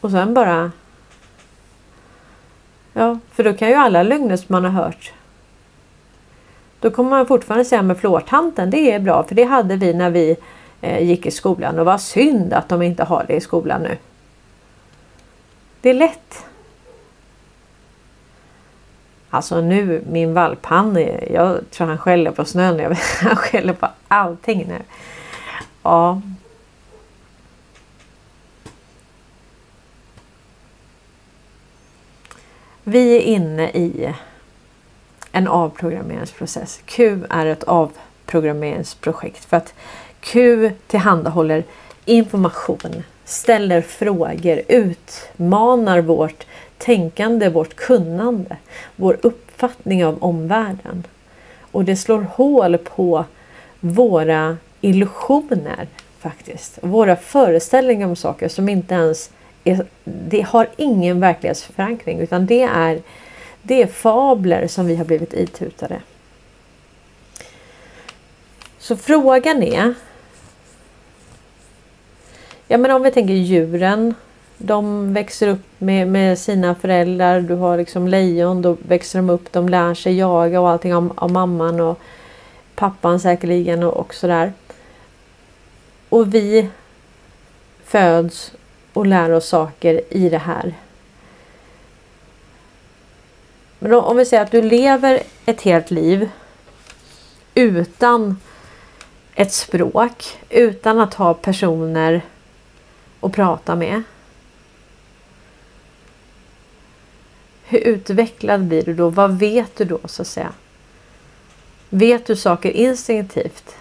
Och sen bara... Ja, för då kan ju alla lögner som man har hört. Då kommer man fortfarande säga med flårtanten, det är bra för det hade vi när vi eh, gick i skolan och vad synd att de inte har det i skolan nu. Det är lätt. Alltså nu min valp han, jag tror han skäller på snön. Han skäller på allting nu. Ja. Vi är inne i en avprogrammeringsprocess. Q är ett avprogrammeringsprojekt för att Q tillhandahåller information, ställer frågor, utmanar vårt tänkande, vårt kunnande, vår uppfattning av omvärlden. Och det slår hål på våra illusioner faktiskt. Våra föreställningar om saker som inte ens är, det har ingen verklighetsförankring utan det är, det är fabler som vi har blivit itutade. Så frågan är Ja men om vi tänker djuren. De växer upp med, med sina föräldrar. Du har liksom lejon. Då växer de upp. De lär sig jaga och allting av, av mamman och pappan säkerligen och, och sådär. Och vi föds och lär oss saker i det här. Men om vi säger att du lever ett helt liv utan ett språk, utan att ha personer att prata med. Hur utvecklad blir du då? Vad vet du då så att säga? Vet du saker instinktivt?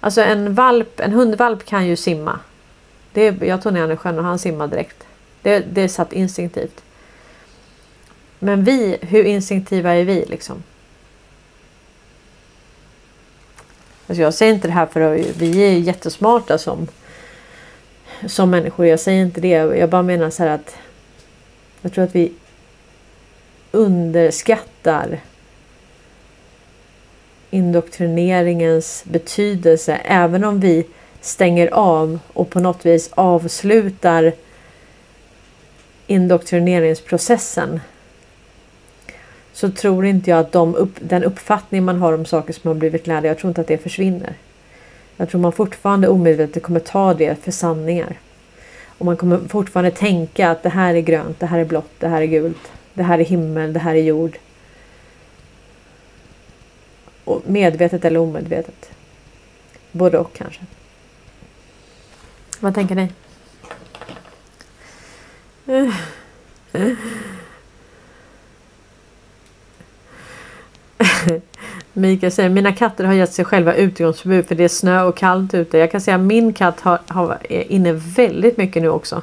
Alltså en valp, en hundvalp kan ju simma. Det, jag tog ner honom i sjön och han simmade direkt. Det, det är satt instinktivt. Men vi, hur instinktiva är vi liksom? Alltså jag säger inte det här för att vi är jättesmarta som, som människor. Jag säger inte det. Jag bara menar så här att jag tror att vi underskattar indoktrineringens betydelse även om vi stänger av och på något vis avslutar indoktrineringsprocessen så tror inte jag att de upp, den uppfattning man har om saker som har blivit lärda, jag tror inte att det försvinner. Jag tror man fortfarande omedvetet kommer ta det för sanningar. Och man kommer fortfarande tänka att det här är grönt, det här är blått, det här är gult, det här är himmel, det här är jord. Och medvetet eller omedvetet. Både och kanske. Vad tänker ni? Mikael säger mina katter har gett sig själva utegångsförbud för det är snö och kallt ute. Jag kan säga att min katt har, har, är inne väldigt mycket nu också.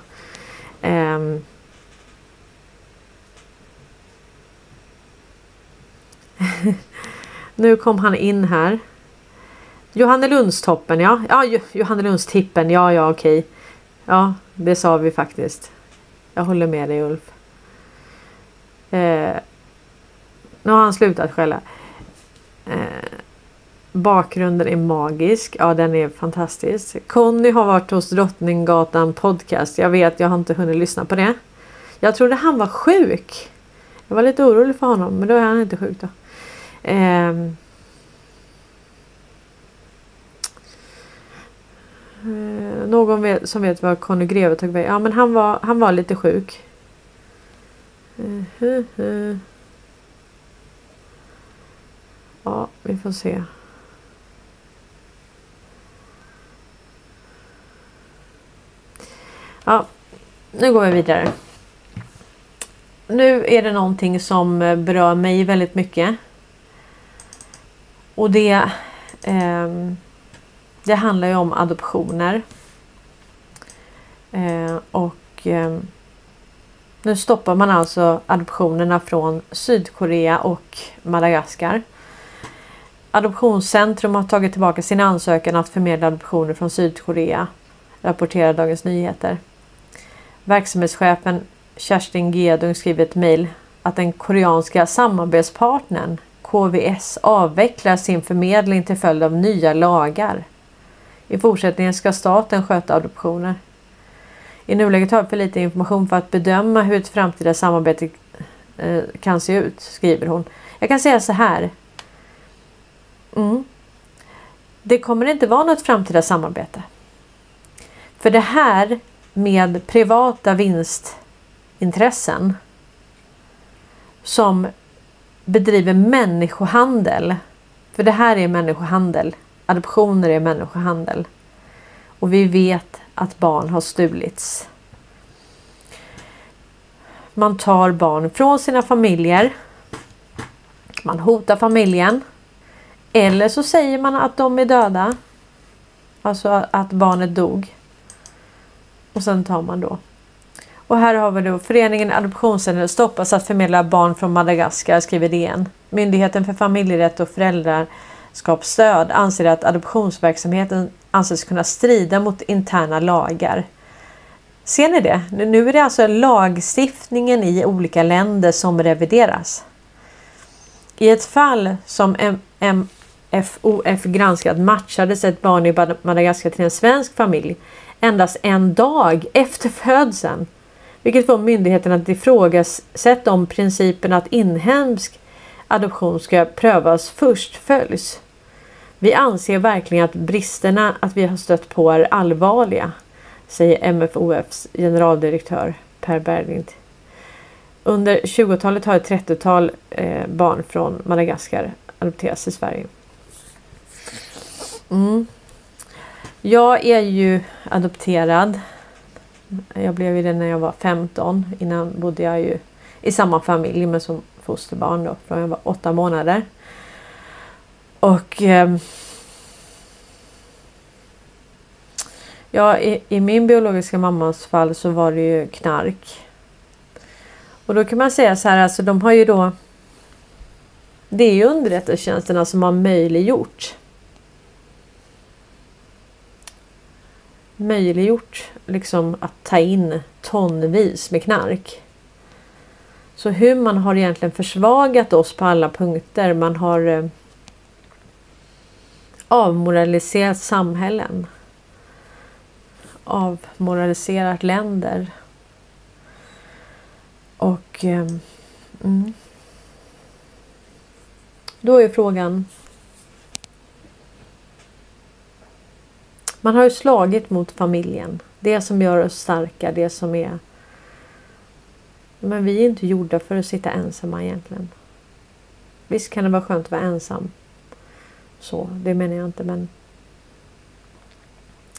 Um. nu kom han in här. Johannelundstoppen ja. Ja Johannelundstippen ja ja okej. Ja det sa vi faktiskt. Jag håller med dig Ulf. Eh, nu har han slutat skälla. Eh, bakgrunden är magisk. Ja, den är fantastisk. Conny har varit hos Drottninggatan podcast. Jag vet, jag har inte hunnit lyssna på det. Jag trodde han var sjuk. Jag var lite orolig för honom, men då är han inte sjuk då. Ehm. Eh, någon vet, som vet vad Conny Greve tog vägen? Ja, men han var, han var lite sjuk. Uh, uh, uh. Ja, vi får se. Ja, nu går vi vidare. Nu är det någonting som eh, berör mig väldigt mycket. Och det, eh, det handlar ju om adoptioner. Eh, och eh, nu stoppar man alltså adoptionerna från Sydkorea och Madagaskar. Adoptionscentrum har tagit tillbaka sin ansökan att förmedla adoptioner från Sydkorea, rapporterar Dagens Nyheter. Verksamhetschefen Kerstin Gedung skriver ett mejl att den koreanska samarbetspartnern KVS avvecklar sin förmedling till följd av nya lagar. I fortsättningen ska staten sköta adoptioner. I nuläget har vi för lite information för att bedöma hur ett framtida samarbete eh, kan se ut, skriver hon. Jag kan säga så här. Mm. Det kommer inte vara något framtida samarbete. För det här med privata vinstintressen som bedriver människohandel. För det här är människohandel. Adoptioner är människohandel. Och vi vet att barn har stulits. man tar barn från sina familjer. Man hotar familjen. Eller så säger man att de är döda. Alltså att barnet dog. Och sen tar man då. Och här har vi då föreningen Adoptionscenter stoppas att förmedla barn från Madagaskar skriver DN. Myndigheten för familjerätt och föräldraskapsstöd anser att adoptionsverksamheten anses kunna strida mot interna lagar. Ser ni det? Nu är det alltså lagstiftningen i olika länder som revideras. I ett fall som FoF granskat matchades ett barn i Madagaskar till en svensk familj endast en dag efter födseln. Vilket får myndigheten att ifrågasätta om principen att inhemsk adoption ska prövas först följs. Vi anser verkligen att bristerna att vi har stött på är allvarliga, säger MFOFs generaldirektör Per Berglind. Under 20-talet har ett 30-tal eh, barn från Madagaskar adopterats till Sverige. Mm. Jag är ju adopterad. Jag blev ju det när jag var 15. Innan bodde jag ju i samma familj men som fosterbarn då från jag var åtta månader. Och eh, Ja, i, i, min biologiska mammas fall så var det ju knark. Och då kan man säga så här, alltså de har ju då... Det är ju underrättelsetjänsterna som har möjliggjort möjliggjort liksom att ta in tonvis med knark. Så hur man har egentligen försvagat oss på alla punkter. Man har eh, avmoraliserat samhällen. Avmoraliserat länder. Och eh, mm. Då är frågan Man har ju slagit mot familjen. Det som gör oss starka, det som är... Men vi är inte gjorda för att sitta ensamma egentligen. Visst kan det vara skönt att vara ensam. Så, det menar jag inte men...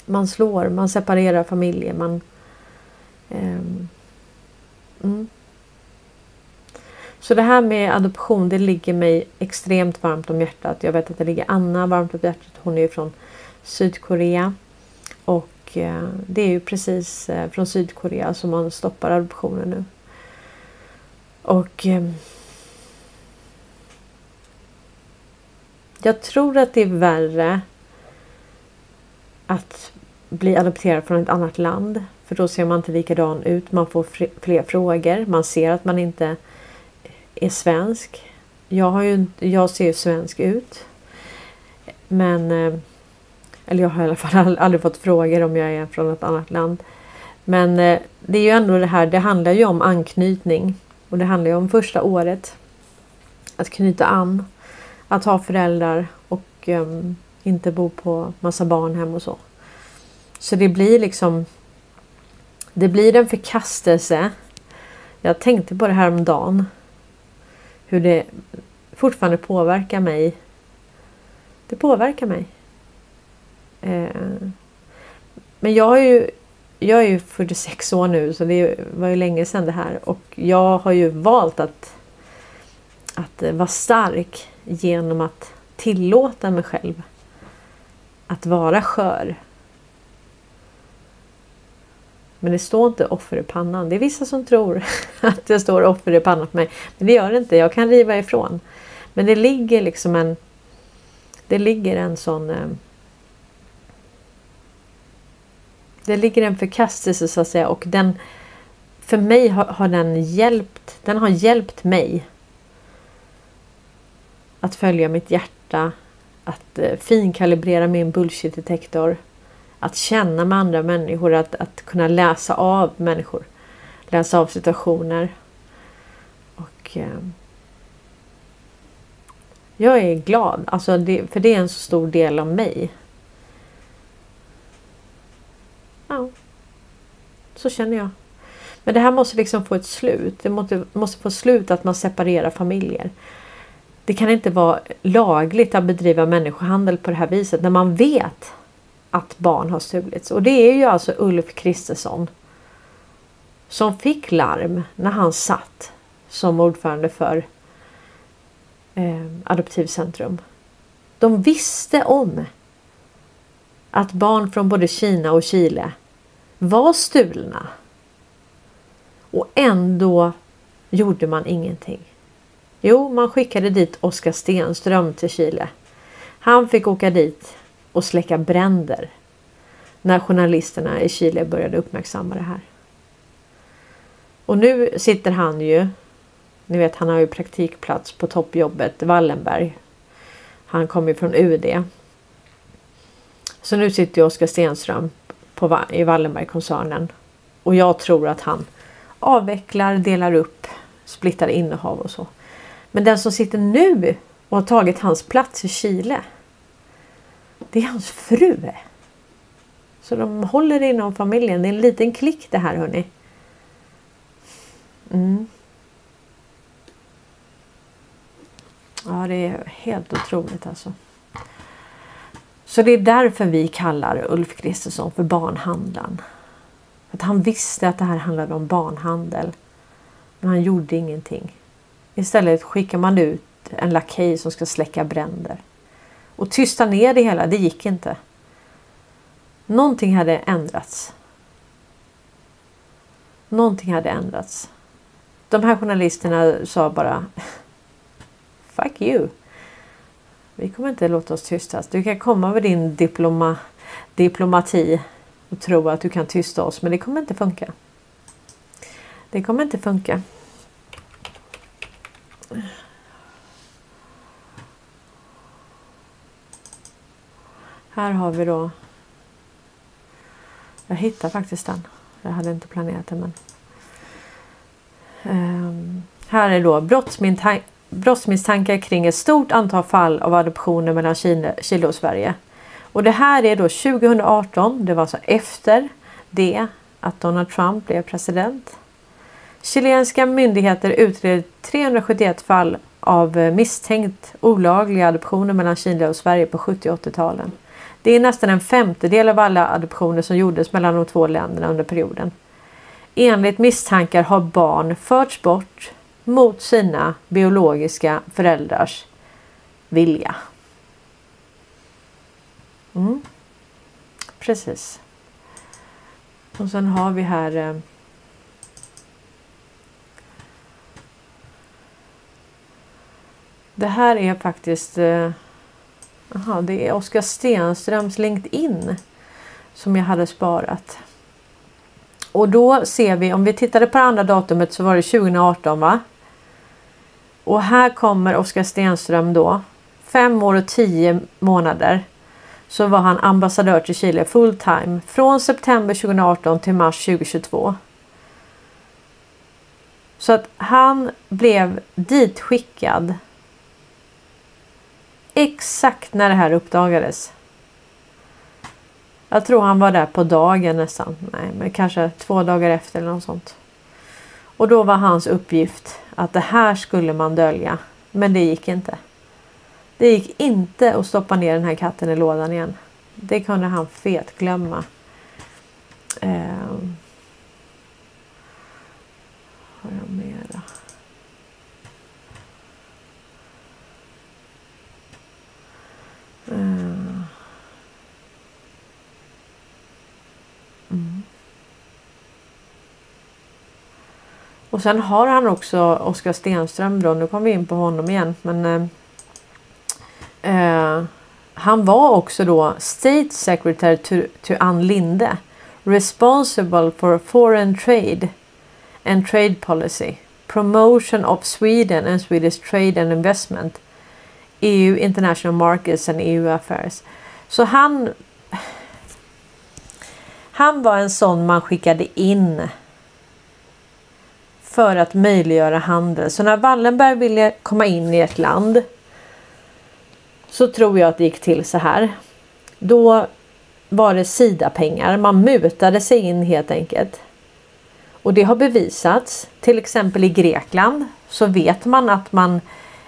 Man slår, man separerar familjer, man... Ehm, mm. Så det här med adoption det ligger mig extremt varmt om hjärtat. Jag vet att det ligger Anna varmt om hjärtat. Hon är ju från Sydkorea. Och eh, det är ju precis eh, från Sydkorea som man stoppar adoptionen nu. Och ehm, jag tror att det är värre att bli adopterad från ett annat land. För då ser man inte likadan ut. Man får fler frågor. Man ser att man inte är svensk. Jag, har ju, jag ser ju svensk ut. Men ehm, eller jag har i alla fall aldrig fått frågor om jag är från ett annat land. Men eh, det är ju ändå det här, det handlar ju om anknytning. Och det handlar ju om första året. Att knyta an. Att ha föräldrar och um, inte bo på massa barnhem och så. Så det blir liksom Det blir en förkastelse. Jag tänkte på det här om dagen. Hur det fortfarande påverkar mig. Det påverkar mig. Eh, men jag, har ju, jag är ju 46 år nu så det var ju länge sedan det här och jag har ju valt att, att vara stark genom att tillåta mig själv att vara skör. Men det står inte offer i pannan. Det är vissa som tror att det står offer i pannan på mig. Men det gör det inte. Jag kan riva ifrån. Men det ligger liksom en... Det ligger en sån eh, det ligger en förkastelse så att säga och den för mig har, har, den hjälpt. Den har hjälpt mig. Att följa mitt hjärta. Att eh, finkalibrera min bullshit-detektor. Att känna med andra människor. Att, att kunna läsa av människor. Läsa av situationer. Och eh, Jag är glad. Alltså det, för det är en så stor del av mig. Ja. Så känner jag. Men det här måste liksom få ett slut. Det måste, måste få slut att man separerar familjer. Det kan inte vara lagligt att bedriva människohandel på det här viset när man vet att barn har stulits. Och det är ju alltså Ulf Kristersson som fick larm när han satt som ordförande för eh, Adoptivcentrum. De visste om att barn från både Kina och Chile var stulna. Och ändå gjorde man ingenting. Jo, man skickade dit Oskar Stenström till Chile. Han fick åka dit och släcka bränder när journalisterna i Chile började uppmärksamma det här. Och nu sitter han ju, ni vet han har ju praktikplats på toppjobbet Wallenberg. Han kommer från UD. Så nu sitter ju Oskar Stenström på, i Wallenbergkoncernen. Och jag tror att han avvecklar, delar upp, splittar innehav och så. Men den som sitter nu och har tagit hans plats i Chile. Det är hans fru. Så de håller inom familjen. Det är en liten klick det här hörni. Mm. Ja, det är helt otroligt alltså. Så det är därför vi kallar Ulf Kristersson för barnhandlaren. Att han visste att det här handlade om barnhandel. Men han gjorde ingenting. Istället skickar man ut en lakej som ska släcka bränder. Och tysta ner det hela, det gick inte. Någonting hade ändrats. Någonting hade ändrats. De här journalisterna sa bara Fuck you. Vi kommer inte låta oss tystas. Du kan komma med din diploma, diplomati och tro att du kan tysta oss men det kommer inte funka. Det kommer inte funka. Här har vi då jag hittar faktiskt den. Jag hade inte planerat det men. Um, här är då brottsmisstankar kring ett stort antal fall av adoptioner mellan Chile, och Sverige. Och det här är då 2018. Det var alltså efter det att Donald Trump blev president. Chilenska myndigheter utreder 371 fall av eh, misstänkt olagliga adoptioner mellan Chile och Sverige på 70 och 80-talen. Det är nästan en femtedel av alla adoptioner som gjordes mellan de två länderna under perioden. Enligt misstankar har barn förts bort mot sina biologiska föräldrars vilja. Mm. Precis. Och sen har vi här eh, Det här är faktiskt eh, Aha, det är Oskar Stenströms LinkedIn som jag hade sparat. Och då ser vi, om vi tittade på det andra datumet så var det 2018 va? Och här kommer Oskar Stenström då. Fem år och tio månader så var han ambassadör till Chile fulltime från september 2018 till mars 2022. Så att han blev ditskickad exakt när det här uppdagades. Jag tror han var där på dagen nästan. Nej, men kanske två dagar efter eller något sånt. Och då var hans uppgift att det här skulle man dölja. Men det gick inte. Det gick inte att stoppa ner den här katten i lådan igen. Det kunde han fet glömma. Eh, har jag mera? Eh. Och sen har han också Oskar Stenström då, nu kommer vi in på honom igen men eh, eh, han var också då State Secretary to, to Ann Linde responsible for foreign trade and trade policy promotion of Sweden and Swedish trade and investment EU International Markets and EU Affairs. Så han han var en sån man skickade in för att möjliggöra handel. Så när Wallenberg ville komma in i ett land så tror jag att det gick till så här. Då var det Sida-pengar. Man mutade sig in helt enkelt. Och det har bevisats. Till exempel i Grekland så vet man att man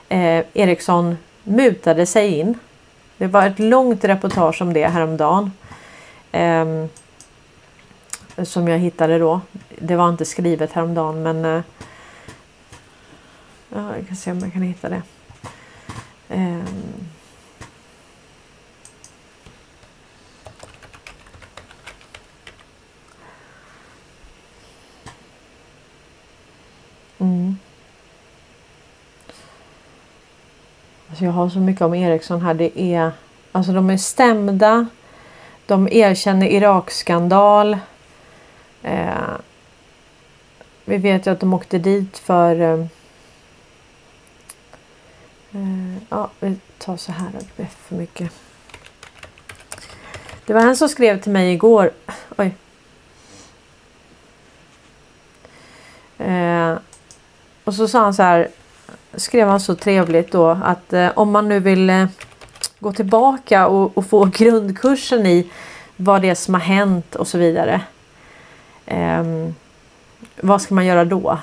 eh, Ericsson mutade sig in. Det var ett långt reportage om det häromdagen. Eh, som jag hittade då. Det var inte skrivet häromdagen men eh, jag kan se om jag kan hitta det. Ehm. Mm. Alltså jag har så mycket om Ericsson här. Det är, alltså de är stämda. De erkänner Irakskandal. Eh, vi vet ju att de åkte dit för... Eh, eh ja, vi tar så här. Det blir för mycket. Det var en som skrev till mig igår. Oj. Eh, och så sa han så här. Skrev han så trevligt då att eh, om man nu vill eh, gå tillbaka och, och, få grundkursen i vad det är som har hänt och så vidare. Eh, vad ska man göra då?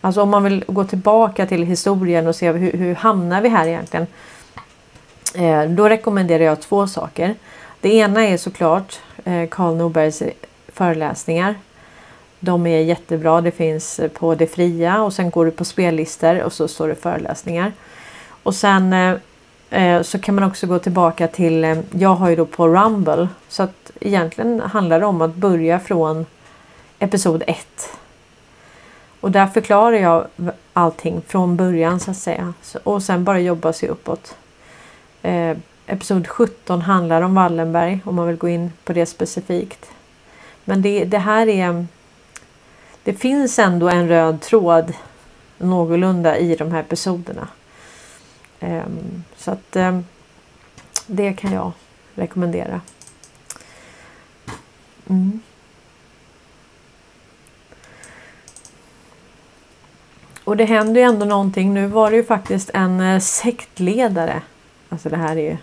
Alltså om man vill gå tillbaka till historien och se hur, hur hamnar vi här egentligen? Eh, då rekommenderar jag två saker. Det ena är såklart eh, Karl Norbergs föreläsningar de är jättebra. Det finns på det fria och sen går du på spellistor och så står det föreläsningar. Och sen eh, eh så kan man också gå tillbaka till, eh, jag har ju då på Rumble så att egentligen handlar det om att börja från episod 1. Och där förklarar jag allting från början så att säga och sen bara jobba sig uppåt. Eh, episod 17 handlar om Wallenberg om man vill gå in på det specifikt. Men det, det här är det finns ändå en röd tråd någorlunda i de här episoderna. Eh, så att eh, det kan jag rekommendera. Mm. Och det händer ju ändå någonting. Nu var det ju faktiskt en eh, sektledare. Alltså det här är ju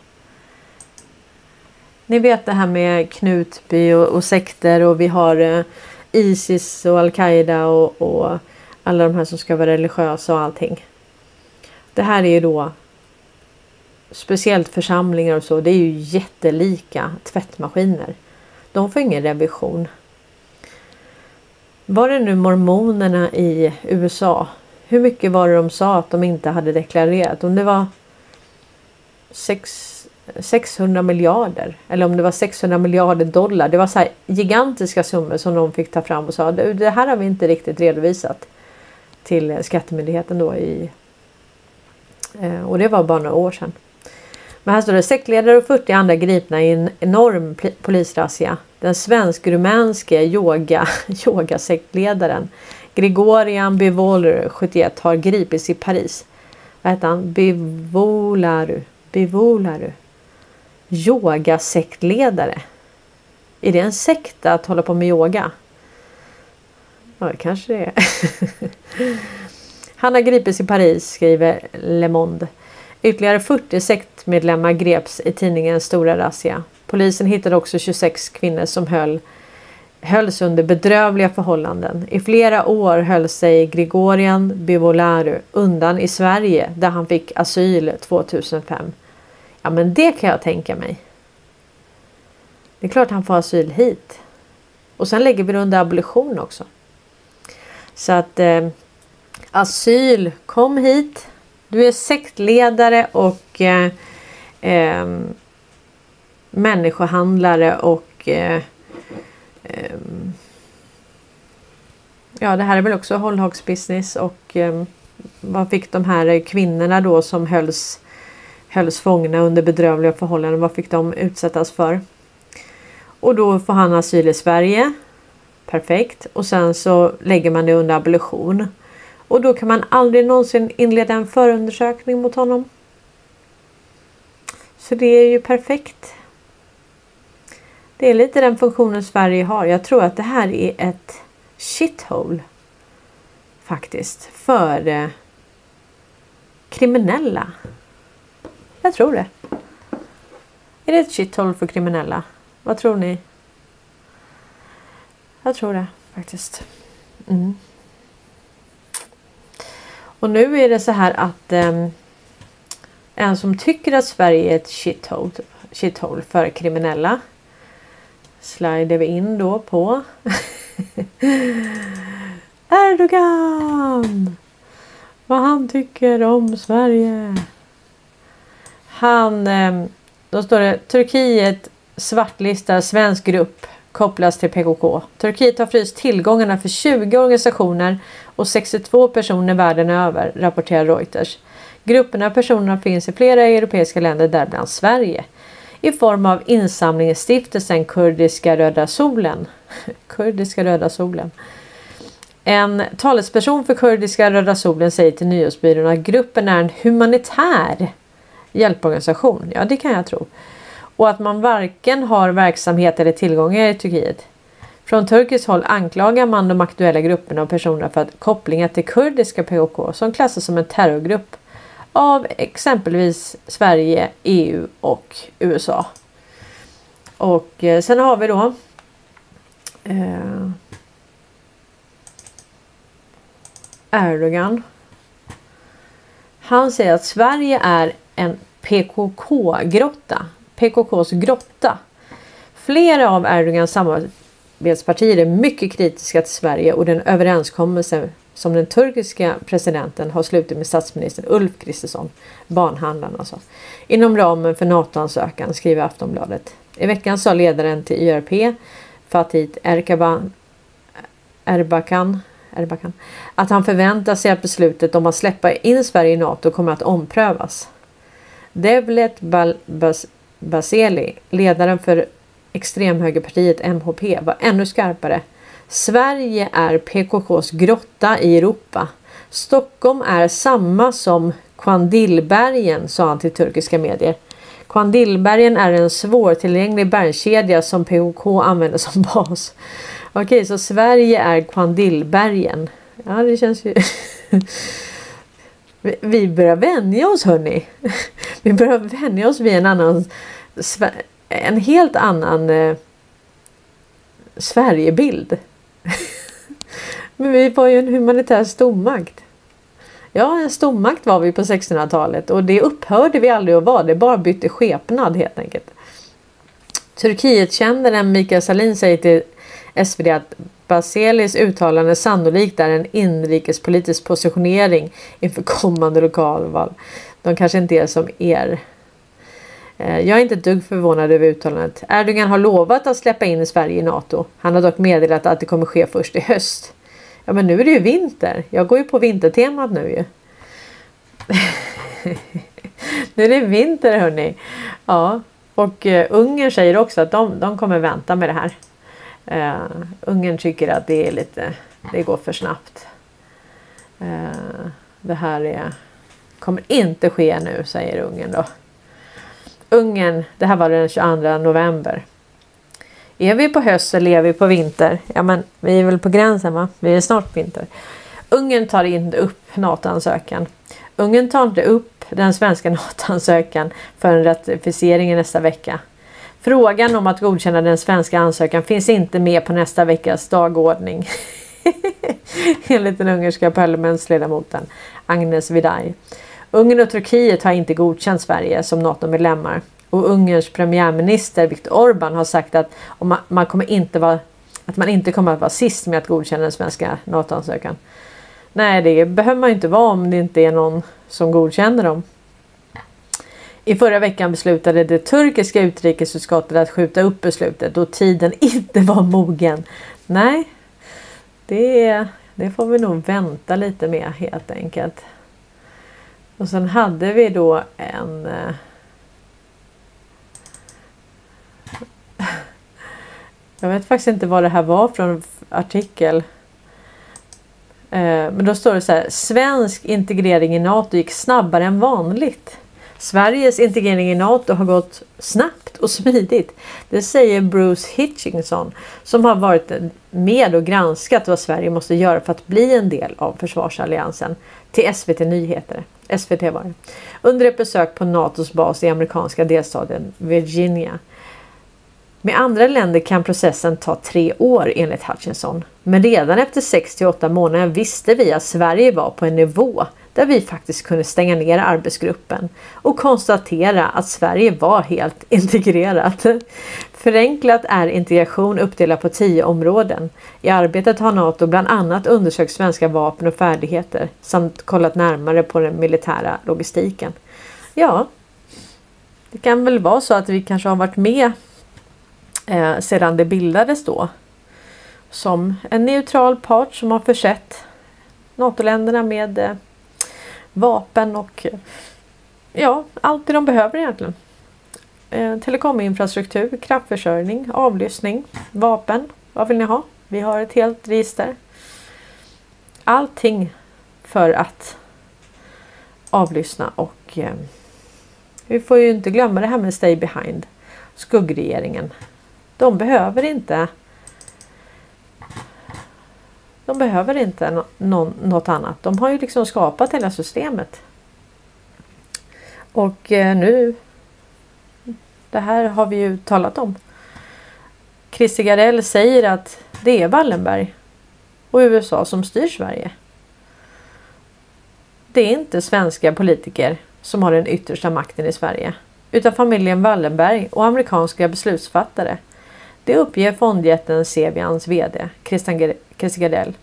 Ni vet det här med Knutby och, och sekter och vi har eh, Isis och Al-Qaida och, och, alla de här som ska vara religiösa och allting. Det här är ju då speciellt församlingar och så. Det är ju jättelika tvättmaskiner. De får ingen revision. Var det nu mormonerna i USA? Hur mycket var det de sa att de inte hade deklarerat? Om det var sex 600 miljarder eller om det var 600 miljarder dollar. Det var så gigantiska summor som de fick ta fram och sa det här har vi inte riktigt redovisat till Skattemyndigheten då i eh, och det var bara några år sedan. Men här står det sektledare och 40 andra gripna i en enorm polisrazzia. Den svensk-rumänske yoga, yogasektledaren Gregorian Bivolaru, 71 har gripits i Paris. Vad heter han? Bivolaru. Bivolaru yogasektledare. Är det en sekt att hålla på med yoga? Ja, det kanske det är. Han har gripits i Paris, skriver Le Monde. Ytterligare 40 sektmedlemmar greps i tidningen Stora Razzia. Polisen hittade också 26 kvinnor som höll, hölls under bedrövliga förhållanden. I flera år höll sig Gregorian Bivolaru undan i Sverige där han fick asyl 2005. Ja men det kan jag tänka mig. Det är klart han får asyl hit. Och sen lägger vi det under abolition också. Så att eh, asyl, kom hit. Du är sektledare och eh, eh, människohandlare och eh, Ehm, ja det här är väl också hållhagsbusiness och eh, vad fick de här kvinnorna då som hölls hölls fångna under bedrövliga förhållanden. Vad fick de utsättas för? Och då får han asyl i Sverige. Perfekt. Och sen så lägger man det under abolition. Och då kan man aldrig någonsin inleda en förundersökning mot honom. Så det är ju perfekt. Det är lite den funktionen Sverige har. Jag tror att det här är ett shithole. Faktiskt. För eh, kriminella. Jag tror det. Är det ett shithole för kriminella? Vad tror ni? Jag tror det faktiskt. Mm. Och nu är det så här att eh, en som tycker att Sverige är ett shithole, shithole för kriminella slider vi in då på Erdogan! Vad han tycker om Sverige. Han, eh, då står det Turkiet svartlistar svensk grupp kopplas till PKK. Turkiet har fryst tillgångarna för 20 organisationer och 62 personer världen över, rapporterar Reuters. Grupperna av personerna finns i flera europeiska länder, däribland Sverige i form av insamlingsstiftelsen Kurdiska Röda Solen. Kurdiska Röda Solen. En talesperson för Kurdiska Röda Solen säger till Nyhetsbyrån att gruppen är en humanitär hjälporganisation. Ja, det kan jag tro. Och att man varken har verksamhet eller tillgångar i Turkiet. Från turkiskt håll anklagar man de aktuella grupperna och personerna för att kopplingar till kurdiska PKK som klassas som en terrorgrupp av exempelvis Sverige, EU och USA. Och eh, sen har vi då eh, Erdogan. Han säger att Sverige är en PKK-grotta. PKKs grotta. Flera av Erdogans samarbetspartier är mycket kritiska till Sverige och den överenskommelse som den turkiska presidenten har slutit med statsministern Ulf Kristersson, barnhandlaren alltså, inom ramen för NATO-ansökan, skriver Aftonbladet. I veckan sa ledaren till YRP, Fatih Erbakan, Erbakan, Erbakan, att han förväntar sig att beslutet om att släppa in Sverige i NATO kommer att omprövas. Devlet Baseli, ledaren för extremhögerpartiet MHP, var ännu skarpare Sverige är PKKs grotta i Europa. Stockholm är samma som Kvandilbergen, sa han till turkiska medier. Kvandilbergen är en svårtillgänglig bergskedja som PKK använder som bas. Okej, så Sverige är Kvandilbergen. Ja, det känns ju... Vi börjar vänja oss hörni. Vi börjar vänja oss vid en annan... En helt annan eh, Sverigebild. Men vi var ju en humanitär stormakt. Ja, en stormakt var vi på 1600-talet och det upphörde vi aldrig att vara. Det bara bytte skepnad helt enkelt. Turkietkännaren Mikael Salin säger till SvD att Baselis uttalande sannolikt är en inrikespolitisk positionering inför kommande lokalval. De kanske inte är som er Eh, jag är inte ett dugg förvånad över uttalandet. Erdogan har lovat att släppa in Sverige i NATO. Han har dock meddelat att det kommer ske först i höst. Ja men nu är det ju vinter. Jag går ju på vintertemat nu ju. nu är det vinter hörni. Ja, och eh, Ungern säger också att de, de kommer vänta med det här. Uh, Ungern tycker att det är lite, det går för snabbt. Uh, det här är, kommer inte ske nu säger Ungern då. Ungern, det här var den 22 november. Är vi på höst eller är vi på vinter? Ja men vi är väl på gränsen va? Vi är snart vinter. Ungern tar inte upp NATO-ansökan. Ungern tar inte upp den svenska NATO-ansökan för en ratificering nästa vecka. Frågan om att godkänna den svenska ansökan finns inte med på nästa veckas dagordning. Enligt den ungerska parlamentsledamoten Agnes Vidaj. Ungern och Turkiet har inte godkänt Sverige som NATO-medlemmar. Och Ungerns premiärminister Viktor Orbán har sagt att man, man, kommer inte vara, att man inte kommer att vara sist med att godkänna den svenska NATO-ansökan. Nej, det behöver man inte vara om det inte är någon som godkänner dem. I förra veckan beslutade det turkiska utrikesutskottet att skjuta upp beslutet då tiden inte var mogen. Nej, det, det får vi nog vänta lite med helt enkelt. Och sen hade vi då en eh, Jag vet faktiskt inte vad det här var från artikel. Eh, men då står det så här. Svensk integrering i NATO gick snabbare än vanligt. Sveriges integrering i NATO har gått snabbt och smidigt. Det säger Bruce Hitchinson som har varit med och granskat vad Sverige måste göra för att bli en del av försvarsalliansen till SVT Nyheter. SVT var det. Under ett besök på NATOs bas i amerikanska delstaten Virginia. Med andra länder kan processen ta tre år enligt Hutchinson. Men redan efter 68 månader visste vi att Sverige var på en nivå där vi faktiskt kunde stänga ner arbetsgruppen och konstatera att Sverige var helt integrerat. Förenklat är integration uppdelat på tio områden. I arbetet har Nato bland annat undersökt svenska vapen och färdigheter samt kollat närmare på den militära logistiken. Ja, det kan väl vara så att vi kanske har varit med eh, sedan det bildades då. Som en neutral part som har försett NATO-länderna med eh, vapen och ja, allt det de behöver egentligen. Eh, telekominfrastruktur, kraftförsörjning, avlyssning, vapen. Vad vill ni ha? Vi har ett helt register. Allting för att avlyssna och eh, vi får ju inte glömma det här med Stay Behind. Skuggregeringen. De behöver inte de behöver inte något annat. De har ju liksom skapat hela systemet. Och eh, nu det här har vi ju talat om. Christer Gardell säger att det är Wallenberg och USA som styr Sverige. Det är inte svenska politiker som har den yttersta makten i Sverige utan familjen Wallenberg och amerikanska beslutsfattare. Det uppger fondjätten Cevians VD Christer Gardell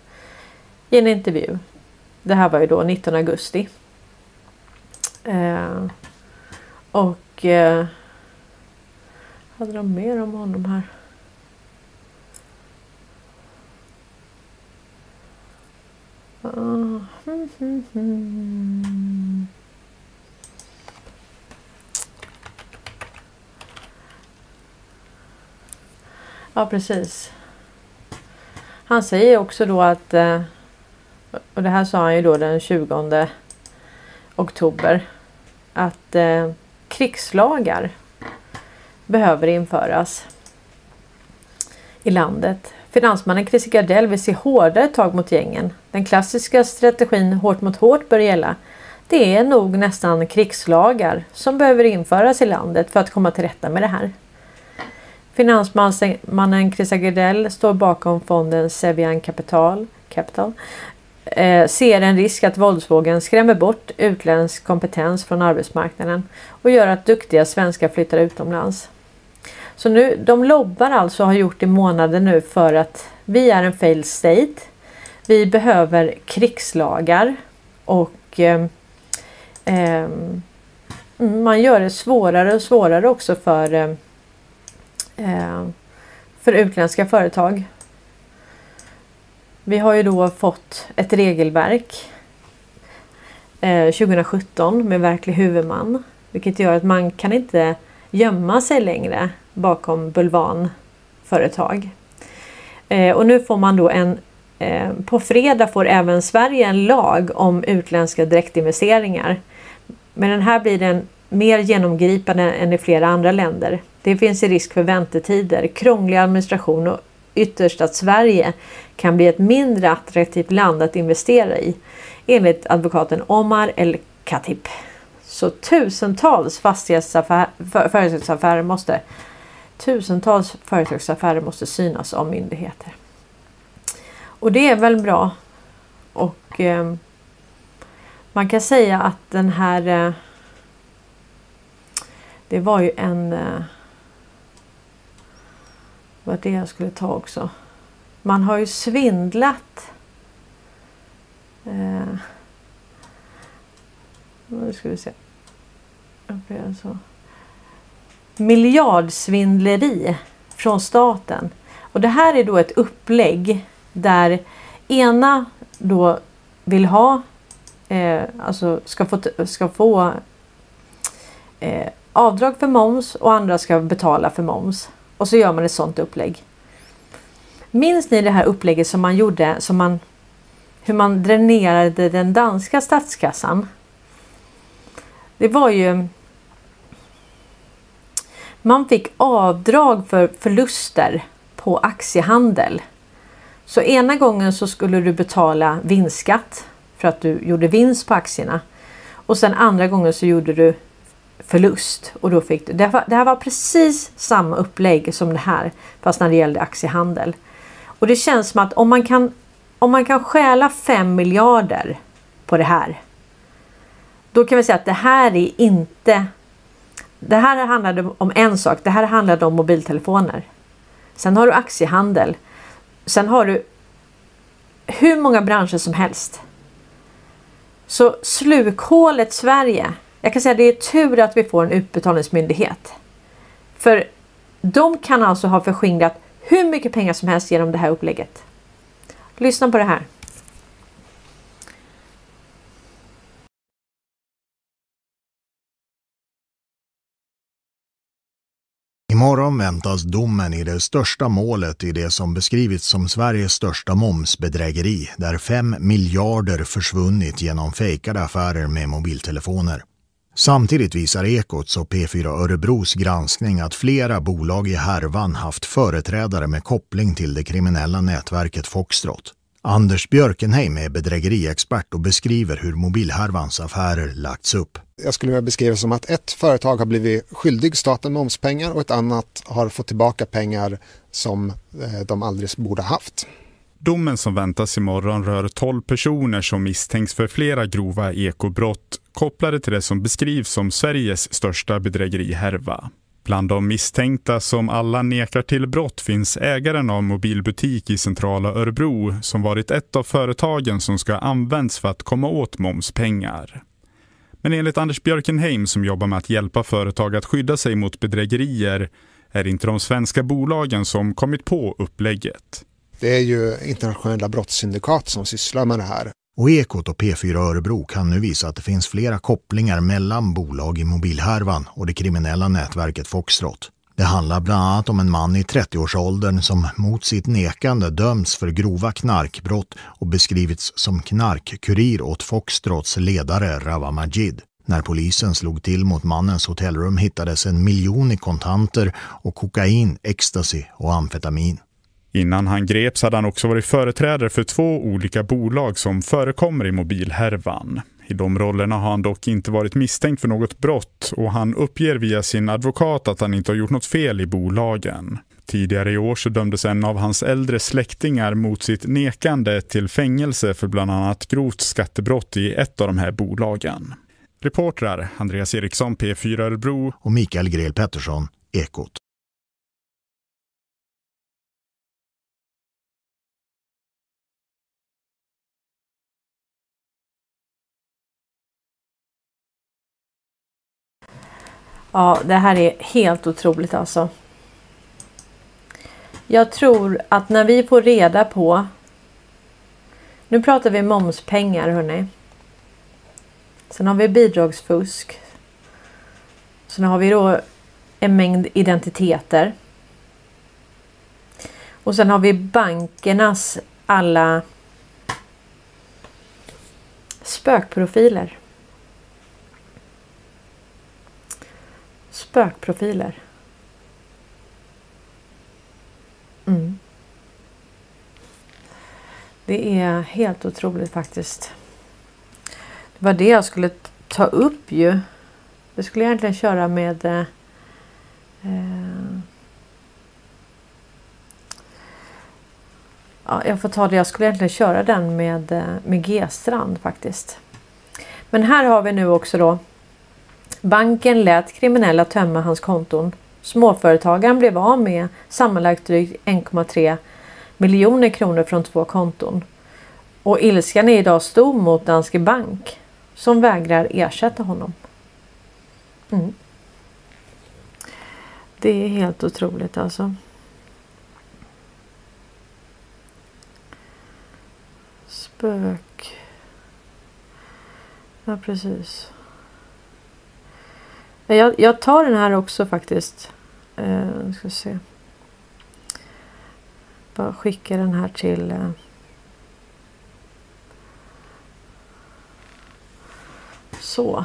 i en intervju. Det här var ju då 19 augusti. Eh, och eh, hade de mer om honom här? Ja precis. Han säger också då att eh, och det här sa han ju då den 20 oktober att eh, krigslagar behöver införas i landet. Finansmannen Christer Gardell vill se hårdare tag mot gängen. Den klassiska strategin hårt mot hårt bör gälla. Det är nog nästan krigslagar som behöver införas i landet för att komma till rätta med det här. Finansmannen Christer Gardell står bakom fonden Sevian Capital, Capital eh, ser en risk att våldsvågen skrämmer bort utländsk kompetens från arbetsmarknaden och gör att duktiga svenskar flyttar utomlands. Så nu, de lobbar alltså och har gjort i månader nu för att vi är en failed state. Vi behöver krigslagar och eh, eh, man gör det svårare och svårare också för, eh, eh för utländska företag. Vi har ju då fått ett regelverk eh, 2017 med verklig huvudman. Vilket gör att man kan inte gömma sig längre bakom bulvanföretag. Eh, och nu får man då en eh, på fredag får även Sverige en lag om utländska direktinvesteringar. Men den här blir den mer genomgripande än i flera andra länder. Det finns en risk för väntetider, krånglig administration och ytterst att Sverige kan bli ett mindre attraktivt land att investera i enligt advokaten Omar El Khatib. Så tusentals fastighetsaffärer måste tusentals företagsaffärer måste synas av myndigheter. Och det är väl bra. Och eh, man kan säga att den här eh, Det var ju en eh, var det jag skulle ta också. Man har ju svindlat. Eh, nu ska vi se. Så. Miljardsvindleri från staten. Och det här är då ett upplägg där ena då vill ha, eh, alltså ska få, ska få eh, avdrag för moms och andra ska betala för moms. Och så gör man ett sånt upplägg. Minns ni det här upplägget som man gjorde som man hur man dränerade den danska statskassan? Det var ju man fick avdrag för förluster på aktiehandel. Så ena gången så skulle du betala vinstskatt för att du gjorde vinst på aktierna. Och sen andra gången så gjorde du förlust och då fick du. Det, var, det här var precis samma upplägg som det här fast när det gällde aktiehandel. Och det känns som att om man kan om man kan stjäla 5 miljarder på det här. Då kan vi säga att det här är inte det här handlade om en sak. Det här handlade om mobiltelefoner. Sen har du aktiehandel. Sen har du hur många branscher som helst. Så slukhålet Sverige. Jag kan säga att det är tur att vi får en utbetalningsmyndighet. För de kan alltså ha förskingrat hur mycket pengar som helst genom det här upplägget. Lyssna på det här. Imorgon väntas domen i det största målet i det som beskrivits som Sveriges största momsbedrägeri där 5 miljarder försvunnit genom fejkade affärer med mobiltelefoner. Samtidigt visar Ekots och P4 Örebros granskning att flera bolag i härvan haft företrädare med koppling till det kriminella nätverket Foxtrot. Anders Björkenheim är bedrägeriexpert och beskriver hur mobilhärvans affärer lagts upp. Jag skulle vilja beskriva det som att ett företag har blivit skyldig staten momspengar och ett annat har fått tillbaka pengar som eh, de aldrig borde haft. Domen som väntas imorgon rör 12 personer som misstänks för flera grova ekobrott kopplade till det som beskrivs som Sveriges största bedrägerihärva. Bland de misstänkta som alla nekar till brott finns ägaren av mobilbutik i centrala Örebro som varit ett av företagen som ska använts för att komma åt momspengar. Men enligt Anders Björkenheim som jobbar med att hjälpa företag att skydda sig mot bedrägerier är det inte de svenska bolagen som kommit på upplägget. Det är ju internationella brottssyndikat som sysslar med det här. Och Ekot och P4 Örebro kan nu visa att det finns flera kopplingar mellan bolag i mobilhärvan och det kriminella nätverket Foxtrot. Det handlar bland annat om en man i 30-årsåldern som mot sitt nekande dömts för grova knarkbrott och beskrivits som knarkkurir åt Foxtrots ledare Rawa Majid. När polisen slog till mot mannens hotellrum hittades en miljon i kontanter och kokain, ecstasy och amfetamin. Innan han greps hade han också varit företrädare för två olika bolag som förekommer i mobilhärvan. I de rollerna har han dock inte varit misstänkt för något brott och han uppger via sin advokat att han inte har gjort något fel i bolagen. Tidigare i år så dömdes en av hans äldre släktingar mot sitt nekande till fängelse för bland annat grovt skattebrott i ett av de här bolagen. Reportrar Andreas Eriksson, P4 Örebro och Mikael Grel Pettersson, Ekot. Ja, det här är helt otroligt alltså. Jag tror att när vi får reda på... Nu pratar vi momspengar hörni. Sen har vi bidragsfusk. Sen har vi då en mängd identiteter. Och sen har vi bankernas alla spökprofiler. Spökprofiler. Mm. Det är helt otroligt faktiskt. Det var det jag skulle ta upp ju. Det skulle jag egentligen köra med eh, eh ja, jag får ta det. Jag skulle egentligen köra den med, eh, med G-strand faktiskt. Men här har vi nu också då Banken lät kriminella tömma hans konton. Småföretagaren blev av med sammanlagt drygt 1,3 miljoner kronor från två konton. Och ilskan är idag stor mot Danske Bank som vägrar ersätta honom. Mm. Det är helt otroligt alltså. Spök. Ja precis. Jag, jag tar den här också faktiskt. Eh, ska se. Bara skicka den här till eh, Så.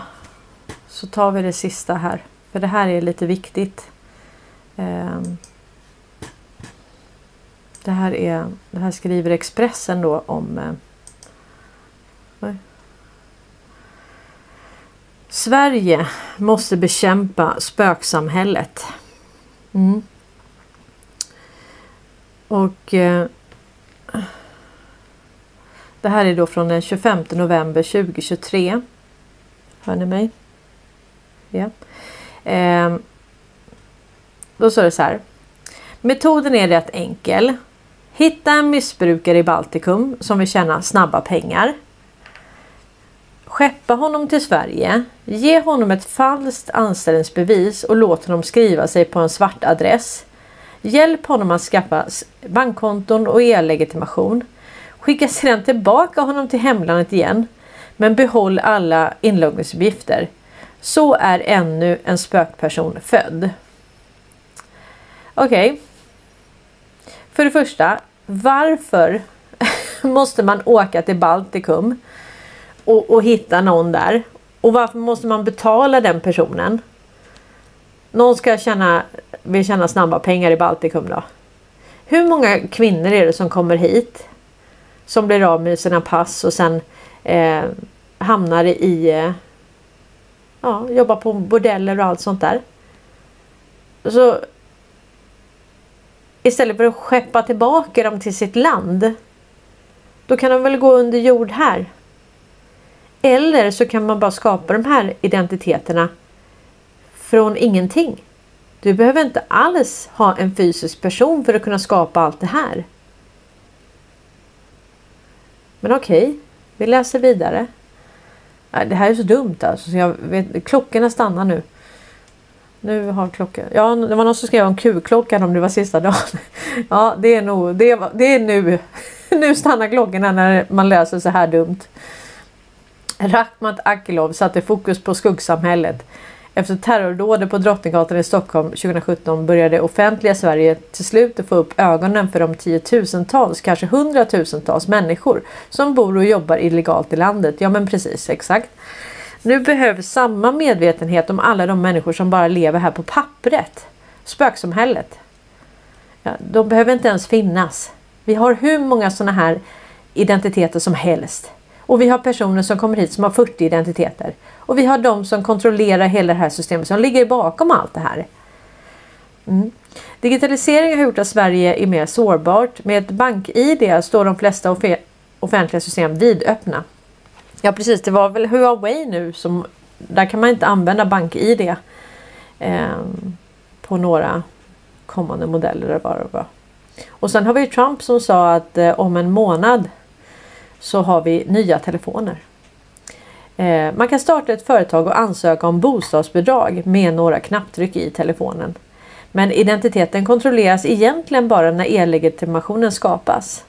Så tar vi det sista här. För det här är lite viktigt. Eh, det här, är, det här skriver Expressen då om eh, Sverige måste bekämpa spöksamhället. Mm. Och eh, Det här är då från den 25 november 2023. Hör ni mig? Ja. Eh, då står det så här. Metoden är rätt enkel. Hitta en missbrukare i Baltikum som vill tjäna snabba pengar. Skeppa honom till Sverige. Ge honom ett falskt anställningsbevis och låt honom skriva sig på en svart adress. Hjälp honom att skaffa bankkonton och e-legitimation. Skicka sedan tillbaka honom till hemlandet igen. Men behåll alla inloggningsuppgifter. Så är ännu en spökperson född. Okej. Okay. För det första, varför måste man åka till Baltikum och, och hitta någon där? Och varför måste man betala den personen? Någon ska tjäna, vill tjäna snabba pengar i Baltikum då. Hur många kvinnor är det som kommer hit? Som blir av med sina pass och sen eh, hamnar i eh, ja, jobbar på bordeller och allt sånt där. Så istället för att skeppa tillbaka dem till sitt land. Då kan de väl gå under jord här. Eller så kan man bara skapa de här identiteterna från ingenting. Du behöver inte alls ha en fysisk person för att kunna skapa allt det här. Men okej, okay, vi läser vidare. Det här är så dumt alltså. Så jag vet, klockorna stannar nu. Nu har klockan... Ja, det var någon som skrev om Q-klockan om det var sista dagen. Ja, det är nog... Det, det är nu. Nu stannar klockorna när man läser så här dumt. Rakhmat Akilov satte fokus på skuggsamhället. Efter terrordådet på Drottninggatan i Stockholm 2017 började offentliga Sverige till slut att få upp ögonen för de tiotusentals, kanske hundratusentals människor som bor och jobbar illegalt i landet. Ja men precis, exakt. Nu behövs samma medvetenhet om alla de människor som bara lever här på pappret. Spöksamhället. Ja, de behöver inte ens finnas. Vi har hur många sådana här identiteter som helst. Och vi har personer som kommer hit som har 40 identiteter. Och vi har de som kontrollerar hela det här systemet som ligger bakom allt det här. Mm. Digitaliseringen har gjort att Sverige är mer sårbart. Med ett bank-id står de flesta offentliga system vidöppna. Ja precis, det var väl Huawei nu som där kan man inte använda bank-id eh, på några kommande modeller. Bara, det. Och sen har vi Trump som sa att eh, om en månad så har vi nya telefoner. Eh, man kan starta ett företag och ansöka om bostadsbidrag med några knapptryck i telefonen. Men identiteten kontrolleras egentligen bara när e-legitimationen skapas.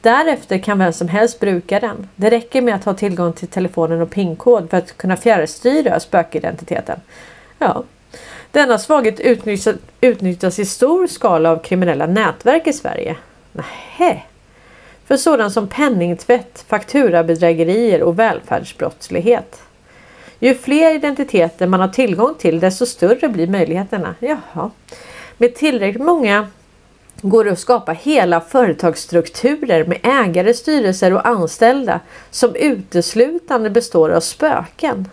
Därefter kan vem som helst bruka den. Det räcker med att ha tillgång till telefonen och PIN-kod för att kunna fjärrstyra spökidentiteten. Ja. Denna svaghet utnyttjas, utnyttjas i stor skala av kriminella nätverk i Sverige. Nähä. För sådant som penningtvätt, fakturabedrägerier och välfärdsbrottslighet. Ju fler identiteter man har tillgång till desto större blir möjligheterna. Jaha. Med tillräckligt många går det att skapa hela företagsstrukturer med ägare, styrelser och anställda som uteslutande består av spöken.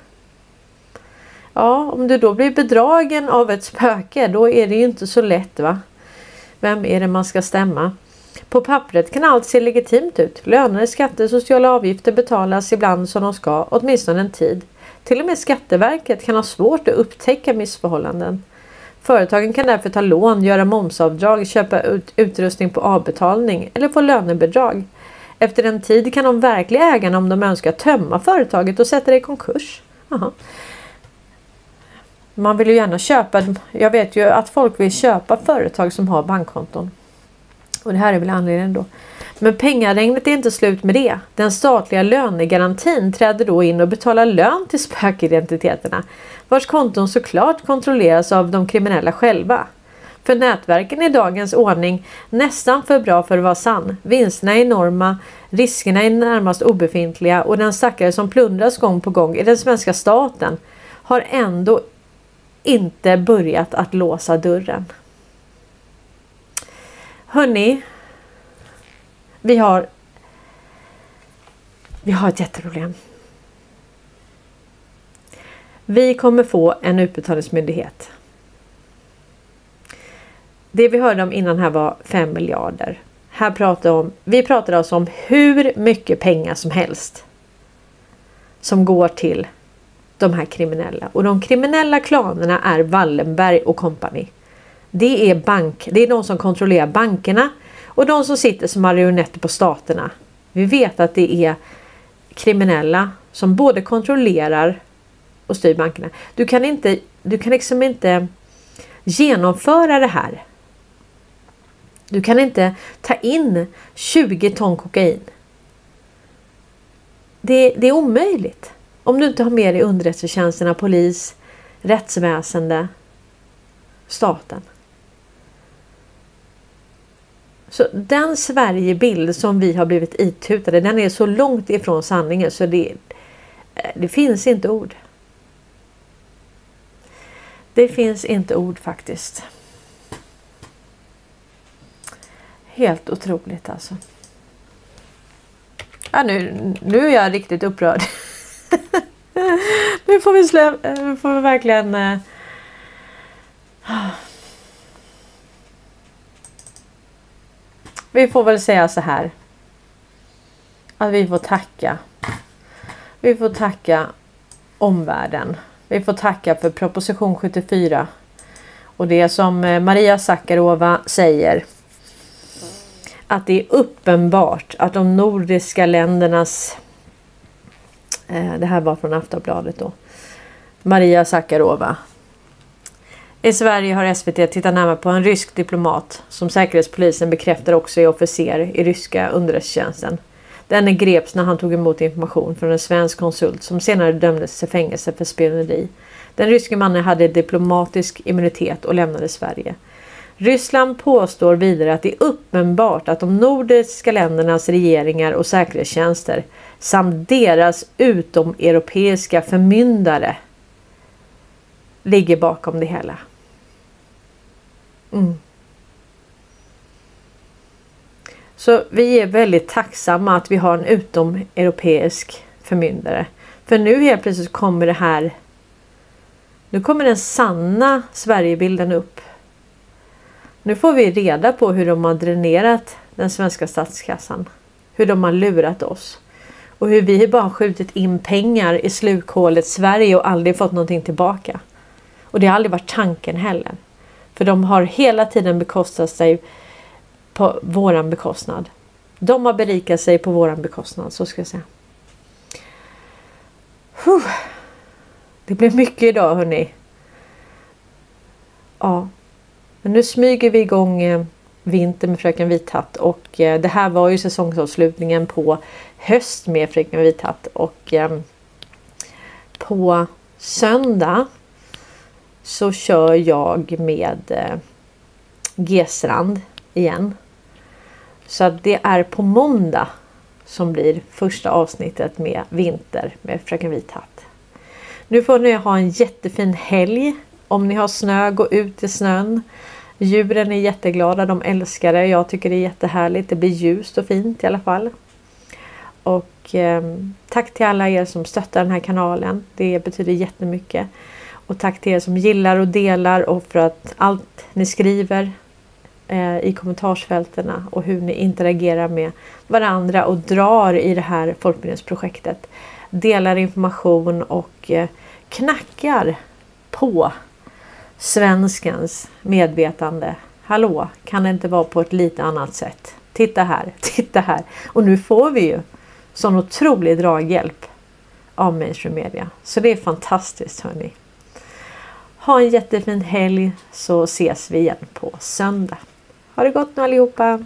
Ja, om du då blir bedragen av ett spöke då är det ju inte så lätt va? Vem är det man ska stämma? På pappret kan allt se legitimt ut. Löner, skatter, sociala avgifter betalas ibland som de ska, åtminstone en tid. Till och med Skatteverket kan ha svårt att upptäcka missförhållanden. Företagen kan därför ta lån, göra momsavdrag, köpa ut utrustning på avbetalning eller få lönebidrag. Efter en tid kan de verkliga ägarna om de önskar tömma företaget och sätta det i konkurs. Aha. Man vill ju gärna köpa, jag vet ju att folk vill köpa företag som har bankkonton. Och det här är väl anledningen då. Men pengaregnet är inte slut med det. Den statliga lönegarantin träder då in och betalar lön till spökidentiteterna vars konton såklart kontrolleras av de kriminella själva. För nätverken är dagens ordning nästan för bra för att vara sann. Vinsterna är enorma, riskerna är närmast obefintliga och den stackare som plundras gång på gång i den svenska staten har ändå inte börjat att låsa dörren. Hörni, vi har vi har ett jätteproblem. Vi kommer få en utbetalningsmyndighet. Det vi hörde om innan här var 5 miljarder. Här pratar om, vi pratar alltså om hur mycket pengar som helst som går till de här kriminella. Och de kriminella klanerna är Wallenberg och kompani. Det är bank, det är de som kontrollerar bankerna och de som sitter som marionetter på staterna. Vi vet att det är kriminella som både kontrollerar och styr bankerna. Du kan inte, du kan liksom inte genomföra det här. Du kan inte ta in 20 ton kokain. Det, det är omöjligt. Om du inte har med dig underrättelsetjänsterna, polis, rättsväsende, staten. Så den Sverigebild som vi har blivit itutade den är så långt ifrån sanningen så det, eh, det finns inte ord. Det finns inte ord faktiskt. Helt otroligt alltså. Ja, nu, nu är jag riktigt upprörd. nu får vi, slä, eh, får vi verkligen... Uh, vi får väl säga så här. Att vi får tacka. Vi får tacka omvärlden. Vi får tacka för proposition 74. Och det som eh, Maria Sakarova säger. Att det är uppenbart att de nordiska ländernas eh, det här var från Aftonbladet då. Maria Sakarova. I Sverige har SVT tittat närmare på en rysk diplomat som Säkerhetspolisen bekräftar också är officer i ryska underrättelsetjänsten. Denne greps när han tog emot information från en svensk konsult som senare dömdes till fängelse för spioneri. Den ryske mannen hade diplomatisk immunitet och lämnade Sverige. Ryssland påstår vidare att det är uppenbart att de nordiska ländernas regeringar och säkerhetstjänster samt deras utomeuropeiska förmyndare ligger bakom det hela. Mm. Så vi är väldigt tacksamma att vi har en utomeuropeisk förmyndare. För nu helt plötsligt kommer det här. Nu kommer den sanna Sverigebilden upp. Nu får vi reda på hur de har dränerat den svenska statskassan. Hur de har lurat oss. Och hur vi bara skjutit in pengar i slukhålet Sverige och aldrig fått någonting tillbaka. Och det har aldrig varit tanken heller. För de har hela tiden bekostat sig på våran bekostnad. De har berikat sig på våran bekostnad, så ska jag säga. Det blev mycket idag hörni. Ja. Men nu smyger vi igång eh, vintern vinter med Fröken Vithatt och eh, det här var ju säsongsavslutningen på höst med Fröken Vithatt och eh, på söndag så kör jag med eh, G-strand igen. Så att det är på måndag som blir första avsnittet med vinter med Fröken Vithatt. Nu får ni ha en jättefin helg. Om ni har snö, gå ut i snön. Djuren är jätteglada, de älskar det. Jag tycker det är jättehärligt. Det blir ljust och fint i alla fall. Och eh, tack till alla er som stöttar den här kanalen. Det betyder jättemycket. Och tack till er som gillar och delar och för att allt ni skriver eh, i kommentarsfältena och hur ni interagerar med varandra och drar i det här folkbildningsprojektet. Delar information och eh, knackar på svenskens medvetande. Hallå, kan det inte vara på ett lite annat sätt? Titta här, titta här. Och nu får vi ju sån otrolig draghjälp av mainstream media. Så det är fantastiskt hörni. Ha en jättefin helg så ses vi igen på söndag. Ha det gott nu allihopa!